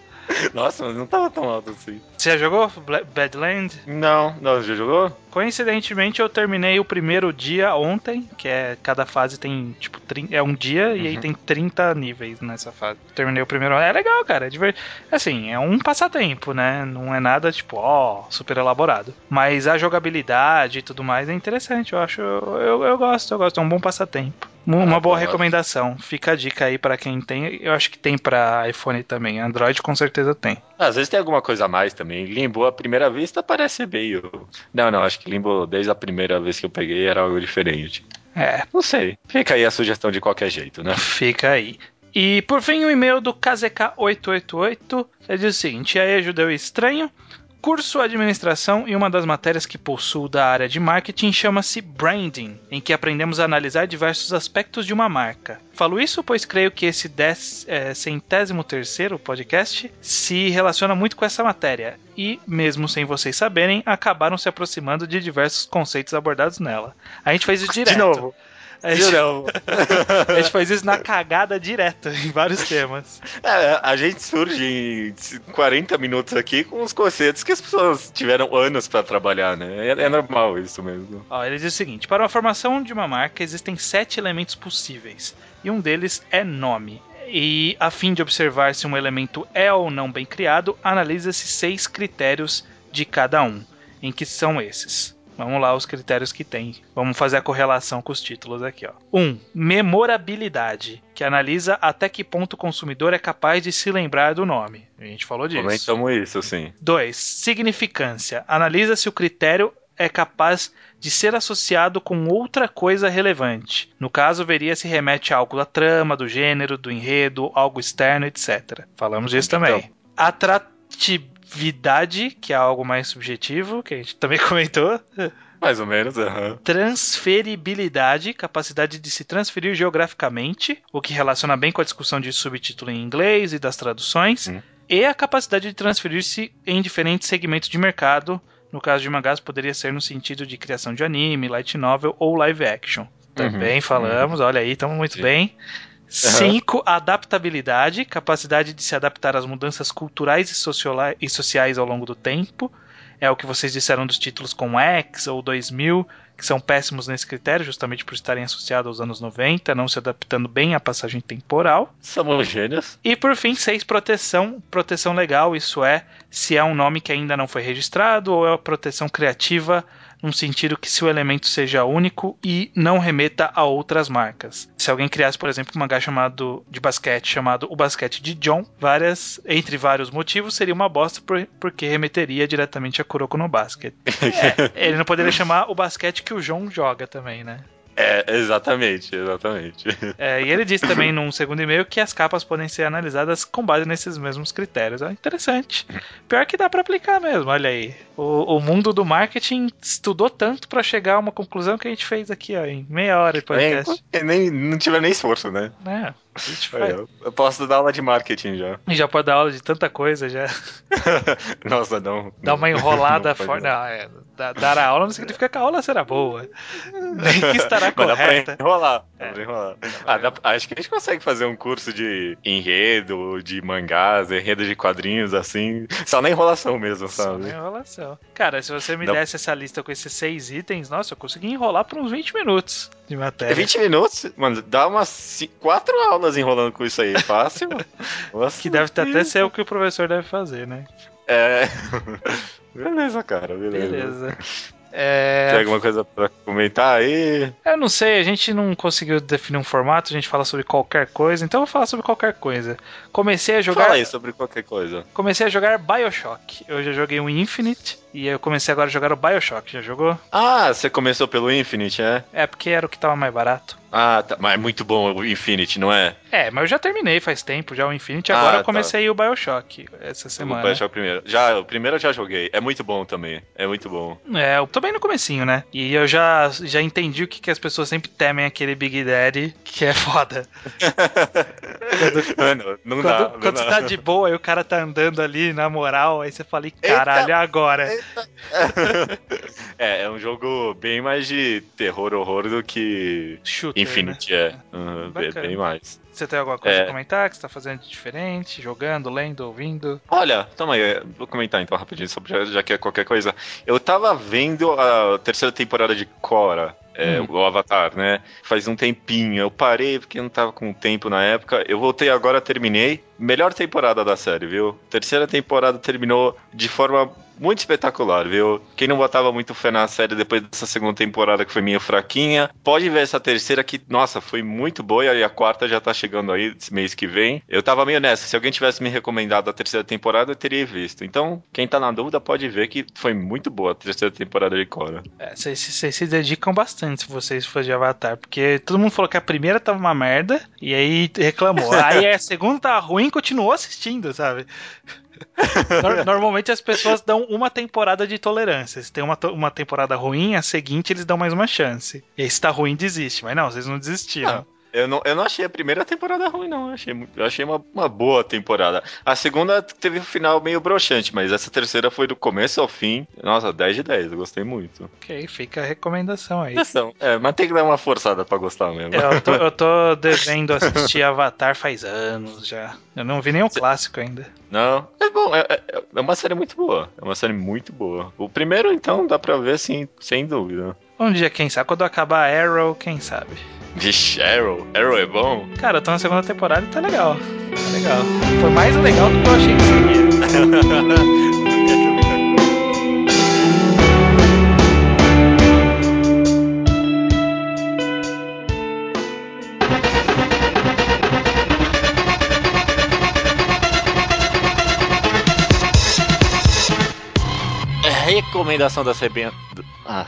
[SPEAKER 1] Nossa, mas não tava tão alto assim.
[SPEAKER 2] Você já jogou Badland?
[SPEAKER 1] Não, não, já jogou?
[SPEAKER 2] Coincidentemente, eu terminei o primeiro dia ontem, que é cada fase tem, tipo, é um dia uhum. e aí uhum. tem 30 níveis nessa fase. Terminei o primeiro. É legal, cara. É diver... Assim, é um passatempo, né? Não é nada, tipo, ó, super elaborado. Mas a jogabilidade e tudo mais é interessante. Eu acho. Eu, eu, eu gosto, eu gosto. É um bom passatempo. Uma ah, boa recomendação. Fica a dica aí para quem tem. Eu acho que tem para iPhone também. Android com certeza tem.
[SPEAKER 1] Às vezes tem alguma coisa a mais também. Limbo à primeira vista parece meio. Não, não, acho que Limbo desde a primeira vez que eu peguei era algo diferente.
[SPEAKER 2] É.
[SPEAKER 1] Não sei. Fica aí a sugestão de qualquer jeito, né?
[SPEAKER 2] Fica aí. E por fim, o e-mail do KZK888 ele diz o seguinte: e aí, judeu estranho? Curso Administração e uma das matérias que possuo da área de marketing chama-se Branding, em que aprendemos a analisar diversos aspectos de uma marca. Falo isso pois creio que esse dez, é, centésimo terceiro podcast se relaciona muito com essa matéria e, mesmo sem vocês saberem, acabaram se aproximando de diversos conceitos abordados nela. A gente faz isso direto.
[SPEAKER 1] De novo.
[SPEAKER 2] A gente, <laughs> a gente faz isso na cagada direta, em vários temas.
[SPEAKER 1] É, a gente surge em 40 minutos aqui com os conceitos que as pessoas tiveram anos para trabalhar, né? É, é, normal isso mesmo.
[SPEAKER 2] Ó, ele diz o seguinte: para a formação de uma marca existem sete elementos possíveis, e um deles é nome. E a fim de observar se um elemento é ou não bem criado, analisa-se seis critérios de cada um, em que são esses. Vamos lá os critérios que tem. Vamos fazer a correlação com os títulos aqui, ó. 1. Um, memorabilidade, que analisa até que ponto o consumidor é capaz de se lembrar do nome. A gente falou disso.
[SPEAKER 1] Comentamos isso, sim.
[SPEAKER 2] 2. Significância. Analisa se o critério é capaz de ser associado com outra coisa relevante. No caso, veria se remete a algo da trama, do gênero, do enredo, algo externo, etc. Falamos disso então, também. Atratividade Vidade, que é algo mais subjetivo, que a gente também <laughs> comentou.
[SPEAKER 1] Mais ou menos, uhum.
[SPEAKER 2] Transferibilidade, capacidade de se transferir geograficamente, o que relaciona bem com a discussão de subtítulo em inglês e das traduções. Hum. E a capacidade de transferir-se em diferentes segmentos de mercado. No caso de mangás, poderia ser no sentido de criação de anime, light novel ou live action. Também uhum, falamos, uhum. olha aí, estamos muito Sim. bem. 5. Uhum. Adaptabilidade, capacidade de se adaptar às mudanças culturais e, e sociais ao longo do tempo. É o que vocês disseram dos títulos como X ou 2000, que são péssimos nesse critério, justamente por estarem associados aos anos 90, não se adaptando bem à passagem temporal.
[SPEAKER 1] Somos gênios.
[SPEAKER 2] E por fim, 6. Proteção. Proteção legal, isso é, se é um nome que ainda não foi registrado ou é proteção criativa num sentido que se o elemento seja único e não remeta a outras marcas. Se alguém criasse, por exemplo, um mangá chamado de basquete chamado O Basquete de John, várias, entre vários motivos, seria uma bosta por, porque remeteria diretamente a Kuroko no Basket. <laughs> É, ele não poderia chamar o basquete que o John joga também, né?
[SPEAKER 1] É, exatamente, exatamente.
[SPEAKER 2] É, e ele disse também num segundo e-mail que as capas podem ser analisadas com base nesses mesmos critérios. É interessante. Pior que dá pra aplicar mesmo, olha aí. O, o mundo do marketing estudou tanto pra chegar a uma conclusão que a gente fez aqui, ó, em meia hora de podcast.
[SPEAKER 1] Nem, nem, não tiver nem esforço, né?
[SPEAKER 2] É,
[SPEAKER 1] Aí. Eu, posso dar aula de marketing já.
[SPEAKER 2] Já pode dar aula de tanta coisa, já. <laughs>
[SPEAKER 1] Nossa, não.
[SPEAKER 2] Dar uma enrolada <laughs>
[SPEAKER 1] Não
[SPEAKER 2] fora.
[SPEAKER 1] não.
[SPEAKER 2] É, da- dar a aula não significa que a aula será boa. <laughs> Nem que estará
[SPEAKER 1] Mas dá pra
[SPEAKER 2] correta.
[SPEAKER 1] enrolar.
[SPEAKER 2] É.
[SPEAKER 1] Dá pra enrolar. Ah, dá- acho que a gente consegue fazer um curso de enredo, de mangás, enredo de quadrinhos, assim. Só na enrolação mesmo,
[SPEAKER 2] Só
[SPEAKER 1] sabe?
[SPEAKER 2] na enrolação. Cara, se você me
[SPEAKER 1] Dá-
[SPEAKER 2] desse essa lista com esses seis itens, nossa, eu consegui enrolar por uns 20 minutos de
[SPEAKER 1] É
[SPEAKER 2] matéria.
[SPEAKER 1] 20 minutos, mano, dá umas ci- quatro aulas enrolando com isso aí, fácil. <laughs> Nossa,
[SPEAKER 2] Que deve até ser o que o professor deve fazer, né?
[SPEAKER 1] É. <laughs> Beleza, cara, beleza.
[SPEAKER 2] Beleza.
[SPEAKER 1] Tem
[SPEAKER 2] É,
[SPEAKER 1] alguma coisa pra comentar aí?
[SPEAKER 2] eu não sei, a gente não conseguiu definir um formato, a gente fala sobre qualquer coisa, então eu vou falar sobre qualquer coisa. Comecei a jogar.
[SPEAKER 1] Fala aí sobre qualquer coisa.
[SPEAKER 2] Comecei a jogar Bioshock. Eu já joguei o Infinite e eu comecei agora a jogar o Bioshock. Já jogou?
[SPEAKER 1] Ah, você começou pelo Infinite, é?
[SPEAKER 2] É porque era o que tava mais barato.
[SPEAKER 1] Ah, tá. Mas é muito bom o Infinite, não é?
[SPEAKER 2] É, mas eu já terminei faz tempo já o Infinite.
[SPEAKER 1] Ah,
[SPEAKER 2] Agora eu
[SPEAKER 1] tá.
[SPEAKER 2] comecei o Bioshock essa
[SPEAKER 1] O
[SPEAKER 2] semana.
[SPEAKER 1] Bioshock primeiro. Já, o primeiro eu já joguei. É muito bom também. É muito bom.
[SPEAKER 2] É, eu tô bem no comecinho, né? E eu já, já entendi o que, que as pessoas sempre temem aquele Big Daddy, que é foda. <laughs>
[SPEAKER 1] Mano, não
[SPEAKER 2] Quando,
[SPEAKER 1] dá. não
[SPEAKER 2] quando
[SPEAKER 1] dá.
[SPEAKER 2] você tá de boa e o cara tá andando ali na moral, aí você fala, "Ih, caralho, é agora. <laughs>
[SPEAKER 1] É, é um jogo bem mais de terror, horror do que
[SPEAKER 2] Shooter, né?
[SPEAKER 1] Infinite, é. Uhum, bem, mais.
[SPEAKER 2] Você tem alguma coisa
[SPEAKER 1] É.
[SPEAKER 2] a comentar que você tá fazendo de diferente? Jogando, lendo, ouvindo?
[SPEAKER 1] Olha, toma aí, é, vou comentar então rapidinho, só já, já que é qualquer coisa. Eu tava vendo a terceira temporada de Korra, é,
[SPEAKER 2] Hum.
[SPEAKER 1] o Avatar, né? Faz um tempinho. Eu parei porque não tava com tempo na época. Eu voltei agora, terminei. Melhor temporada da série, viu? Terceira temporada terminou de forma muito espetacular, viu? Quem não botava muito fé na série depois dessa segunda temporada que foi meio fraquinha, pode ver essa terceira que, nossa, foi muito boa e a quarta já tá chegando aí esse mês que vem. Eu tava meio nessa, se alguém tivesse me recomendado a terceira temporada, eu teria visto. Então, quem tá na dúvida pode ver que foi muito boa a terceira temporada de Korra.
[SPEAKER 2] É, vocês, vocês se dedicam bastante se vocês forem de Avatar, porque todo mundo falou que a primeira tava uma merda e aí reclamou. <laughs> aí a segunda tava ruim e continuou assistindo, sabe? Nor- Normalmente as pessoas dão uma temporada de tolerância. Se tem uma, uma temporada ruim, a seguinte eles dão mais uma chance. E se tá ruim, desiste. Mas não, vocês não desistiram.
[SPEAKER 1] Eu não, eu não achei a primeira temporada ruim, não. Eu achei, eu achei uma, uma boa temporada. A segunda teve um final meio broxante, mas essa terceira foi do começo ao fim. Nossa, 10 de 10, eu gostei muito.
[SPEAKER 2] Ok, fica a recomendação aí.
[SPEAKER 1] É, mas tem que dar uma forçada pra gostar mesmo.
[SPEAKER 2] Eu tô, eu tô <laughs> devendo assistir Avatar faz anos já. Eu não vi nem o clássico ainda.
[SPEAKER 1] Não, é bom, é, é- é uma série muito boa. É uma série muito boa. O primeiro, então, dá pra ver, assim, sem dúvida.
[SPEAKER 2] Um dia, quem sabe? Quando acabar Arrow, quem sabe?
[SPEAKER 1] Vixe, Arrow. Arrow é bom?
[SPEAKER 2] Cara, eu tô na segunda temporada e tá legal. Tá legal. Foi mais legal do que eu achei que seria.
[SPEAKER 1] Recomendação da CBN. Ah,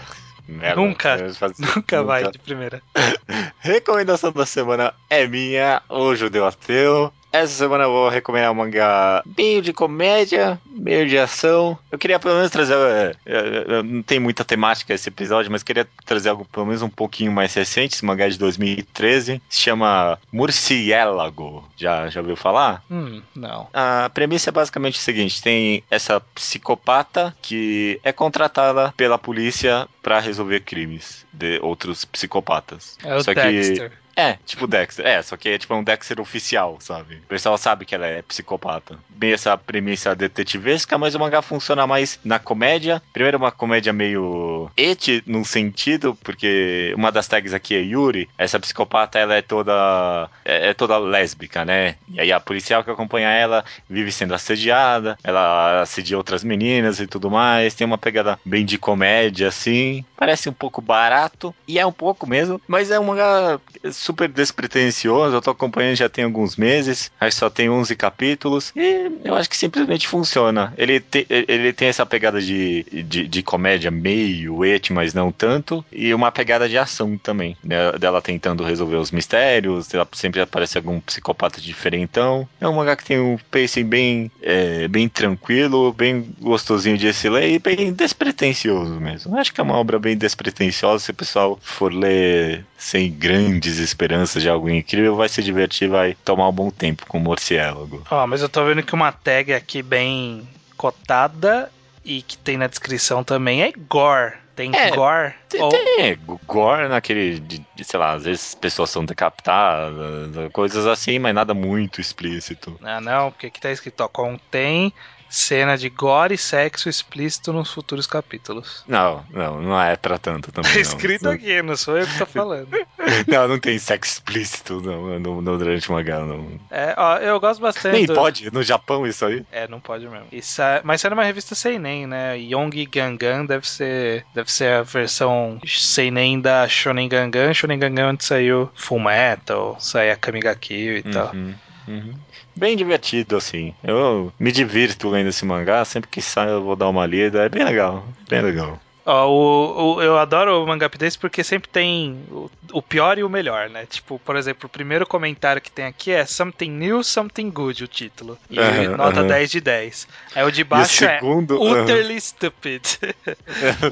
[SPEAKER 1] merda.
[SPEAKER 2] Nunca. Nunca vai de primeira. <laughs>
[SPEAKER 1] Recomendação da semana é minha, o Judeu Ateu. Essa semana eu vou recomendar um mangá meio de comédia, meio de ação. Eu queria pelo menos trazer. é, é, é, Não tem muita temática esse episódio, mas queria trazer algo pelo menos um pouquinho mais recente. Esse mangá é de 2013 se chama Murciélago. Já, já ouviu falar?
[SPEAKER 2] Hum, não.
[SPEAKER 1] A premissa é basicamente o seguinte: tem essa psicopata que é contratada pela polícia pra resolver crimes de outros psicopatas.
[SPEAKER 2] É o
[SPEAKER 1] Só que-
[SPEAKER 2] Dexter.
[SPEAKER 1] É, tipo Dexter. É, só que é tipo um Dexter oficial, sabe? O pessoal sabe que ela é psicopata. Bem essa premissa detetivesca, mas o mangá funciona mais na comédia. Primeiro uma comédia meio et num sentido, porque uma das tags aqui é Yuri. Essa psicopata, ela é toda é, é toda lésbica, né? E aí a policial que acompanha ela vive sendo assediada, ela assedia outras meninas e tudo mais. Tem uma pegada bem de comédia assim. Parece um pouco barato e é um pouco mesmo, mas é um mangá super despretensioso, eu tô acompanhando já tem alguns meses, aí só tem 11 capítulos, e eu acho que simplesmente funciona. Ele, te, ele tem essa pegada de, de, de comédia meio et, mas não tanto, e uma pegada de ação também, né, dela tentando resolver os mistérios, ela sempre aparece algum psicopata diferentão. É um mangá que tem um pacing bem, é, bem tranquilo, bem gostosinho de se ler e bem despretensioso mesmo. Acho que é uma obra bem despretensiosa, se o pessoal for ler sem grandes esperanças de algo incrível, vai se divertir, vai tomar um bom tempo com o Morciélago.
[SPEAKER 2] Ó, mas eu tô vendo que uma tag aqui bem cotada e que tem na descrição também é gore. Tem
[SPEAKER 1] É,
[SPEAKER 2] gore.
[SPEAKER 1] Tem,
[SPEAKER 2] ou-
[SPEAKER 1] tem gore naquele, de, de, sei lá, às vezes pessoas são decapitadas, coisas assim, mas nada muito explícito.
[SPEAKER 2] Ah, não, porque aqui tá escrito, ó, contém cena de gore e sexo explícito nos futuros capítulos.
[SPEAKER 1] Não, não, não é pra tanto também.
[SPEAKER 2] Tá
[SPEAKER 1] não.
[SPEAKER 2] escrito aqui, não sou eu que tô falando. <laughs>
[SPEAKER 1] Não, não tem sexo explícito não, no, no, durante o mangá, não.
[SPEAKER 2] É, ó, eu gosto bastante.
[SPEAKER 1] Nem
[SPEAKER 2] do-
[SPEAKER 1] pode, no Japão isso aí.
[SPEAKER 2] É, não pode mesmo. Isso é- mas isso é uma revista Seinen, né? Young Gangan deve ser, deve ser a versão Seinen da Shonen Gangan. Shonen Gangan onde saiu Full Metal, saiu a Kamigaki e tal.
[SPEAKER 1] Uhum, uhum. Bem divertido, assim. Eu me divirto lendo esse mangá, sempre que sai eu vou dar uma lida, é bem legal, bem legal.
[SPEAKER 2] Ó, o, o- eu adoro o mangá desse porque sempre tem o, o pior e o melhor, né? Tipo, por exemplo, o primeiro comentário que tem aqui é Something New, Something Good, o título. E nota
[SPEAKER 1] aham.
[SPEAKER 2] 10 de 10. Aí o de baixo é
[SPEAKER 1] segundo, aham.
[SPEAKER 2] Utterly Stupid.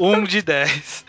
[SPEAKER 2] 1 <laughs> de 10.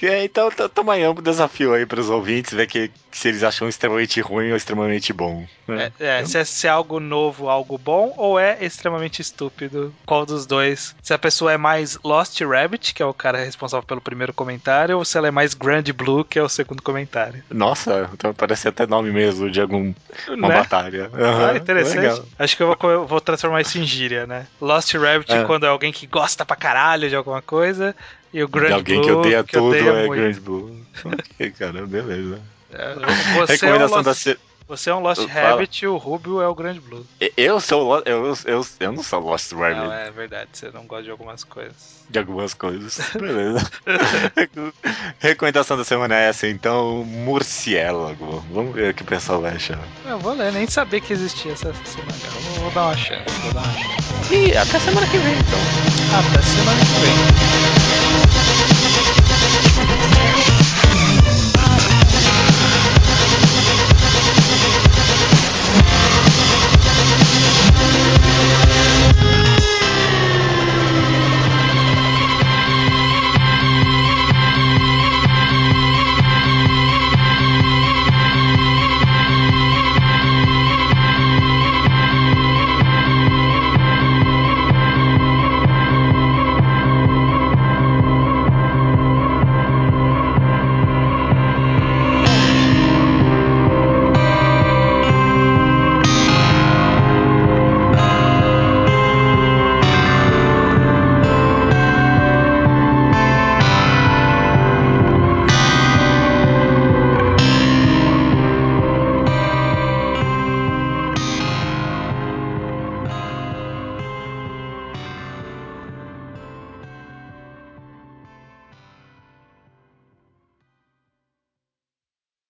[SPEAKER 1] E aí, então, toma aí um desafio aí pros ouvintes, ver que, se eles acham extremamente ruim ou extremamente bom. né?
[SPEAKER 2] É, é, se, é, se é algo novo, algo bom, ou é extremamente estúpido. Qual dos dois? Se a pessoa é mais Lost Rabbit, que é o cara responsável pelo primeiro comentário, ou se ela é mais Grand Blue, que é o segundo comentário.
[SPEAKER 1] Nossa, então parece até nome mesmo de alguma uma
[SPEAKER 2] Né?
[SPEAKER 1] batalha.
[SPEAKER 2] Ah,
[SPEAKER 1] Aham,
[SPEAKER 2] interessante.
[SPEAKER 1] legal.
[SPEAKER 2] Acho que eu vou, eu vou transformar isso em gíria, né? Lost Rabbit
[SPEAKER 1] É.
[SPEAKER 2] quando é alguém que gosta pra caralho de alguma coisa. E o Grand
[SPEAKER 1] De alguém
[SPEAKER 2] Blue,
[SPEAKER 1] que odeia tudo
[SPEAKER 2] odeia
[SPEAKER 1] é
[SPEAKER 2] muito.
[SPEAKER 1] Grand Blue. ok, cara, beleza.
[SPEAKER 2] É, Você é,
[SPEAKER 1] Recomendação
[SPEAKER 2] Lost,
[SPEAKER 1] da.
[SPEAKER 2] Você é um Lost. Rabbit e o Rubio é o Grand Blue.
[SPEAKER 1] Eu sou eu, eu, eu, eu não sou Lost Rabbit
[SPEAKER 2] Não, é verdade, você não gosta de algumas coisas.
[SPEAKER 1] de algumas coisas. Beleza. <laughs> Recomendação da semana é essa, então, Murciélago. Vamos ver o que o pessoal vai achar.
[SPEAKER 2] Eu vou ler, nem saber que existia essa semana. Eu vou, vou dar uma chance, vou dar uma chance.
[SPEAKER 1] E até semana que vem, então.
[SPEAKER 2] Até semana que vem.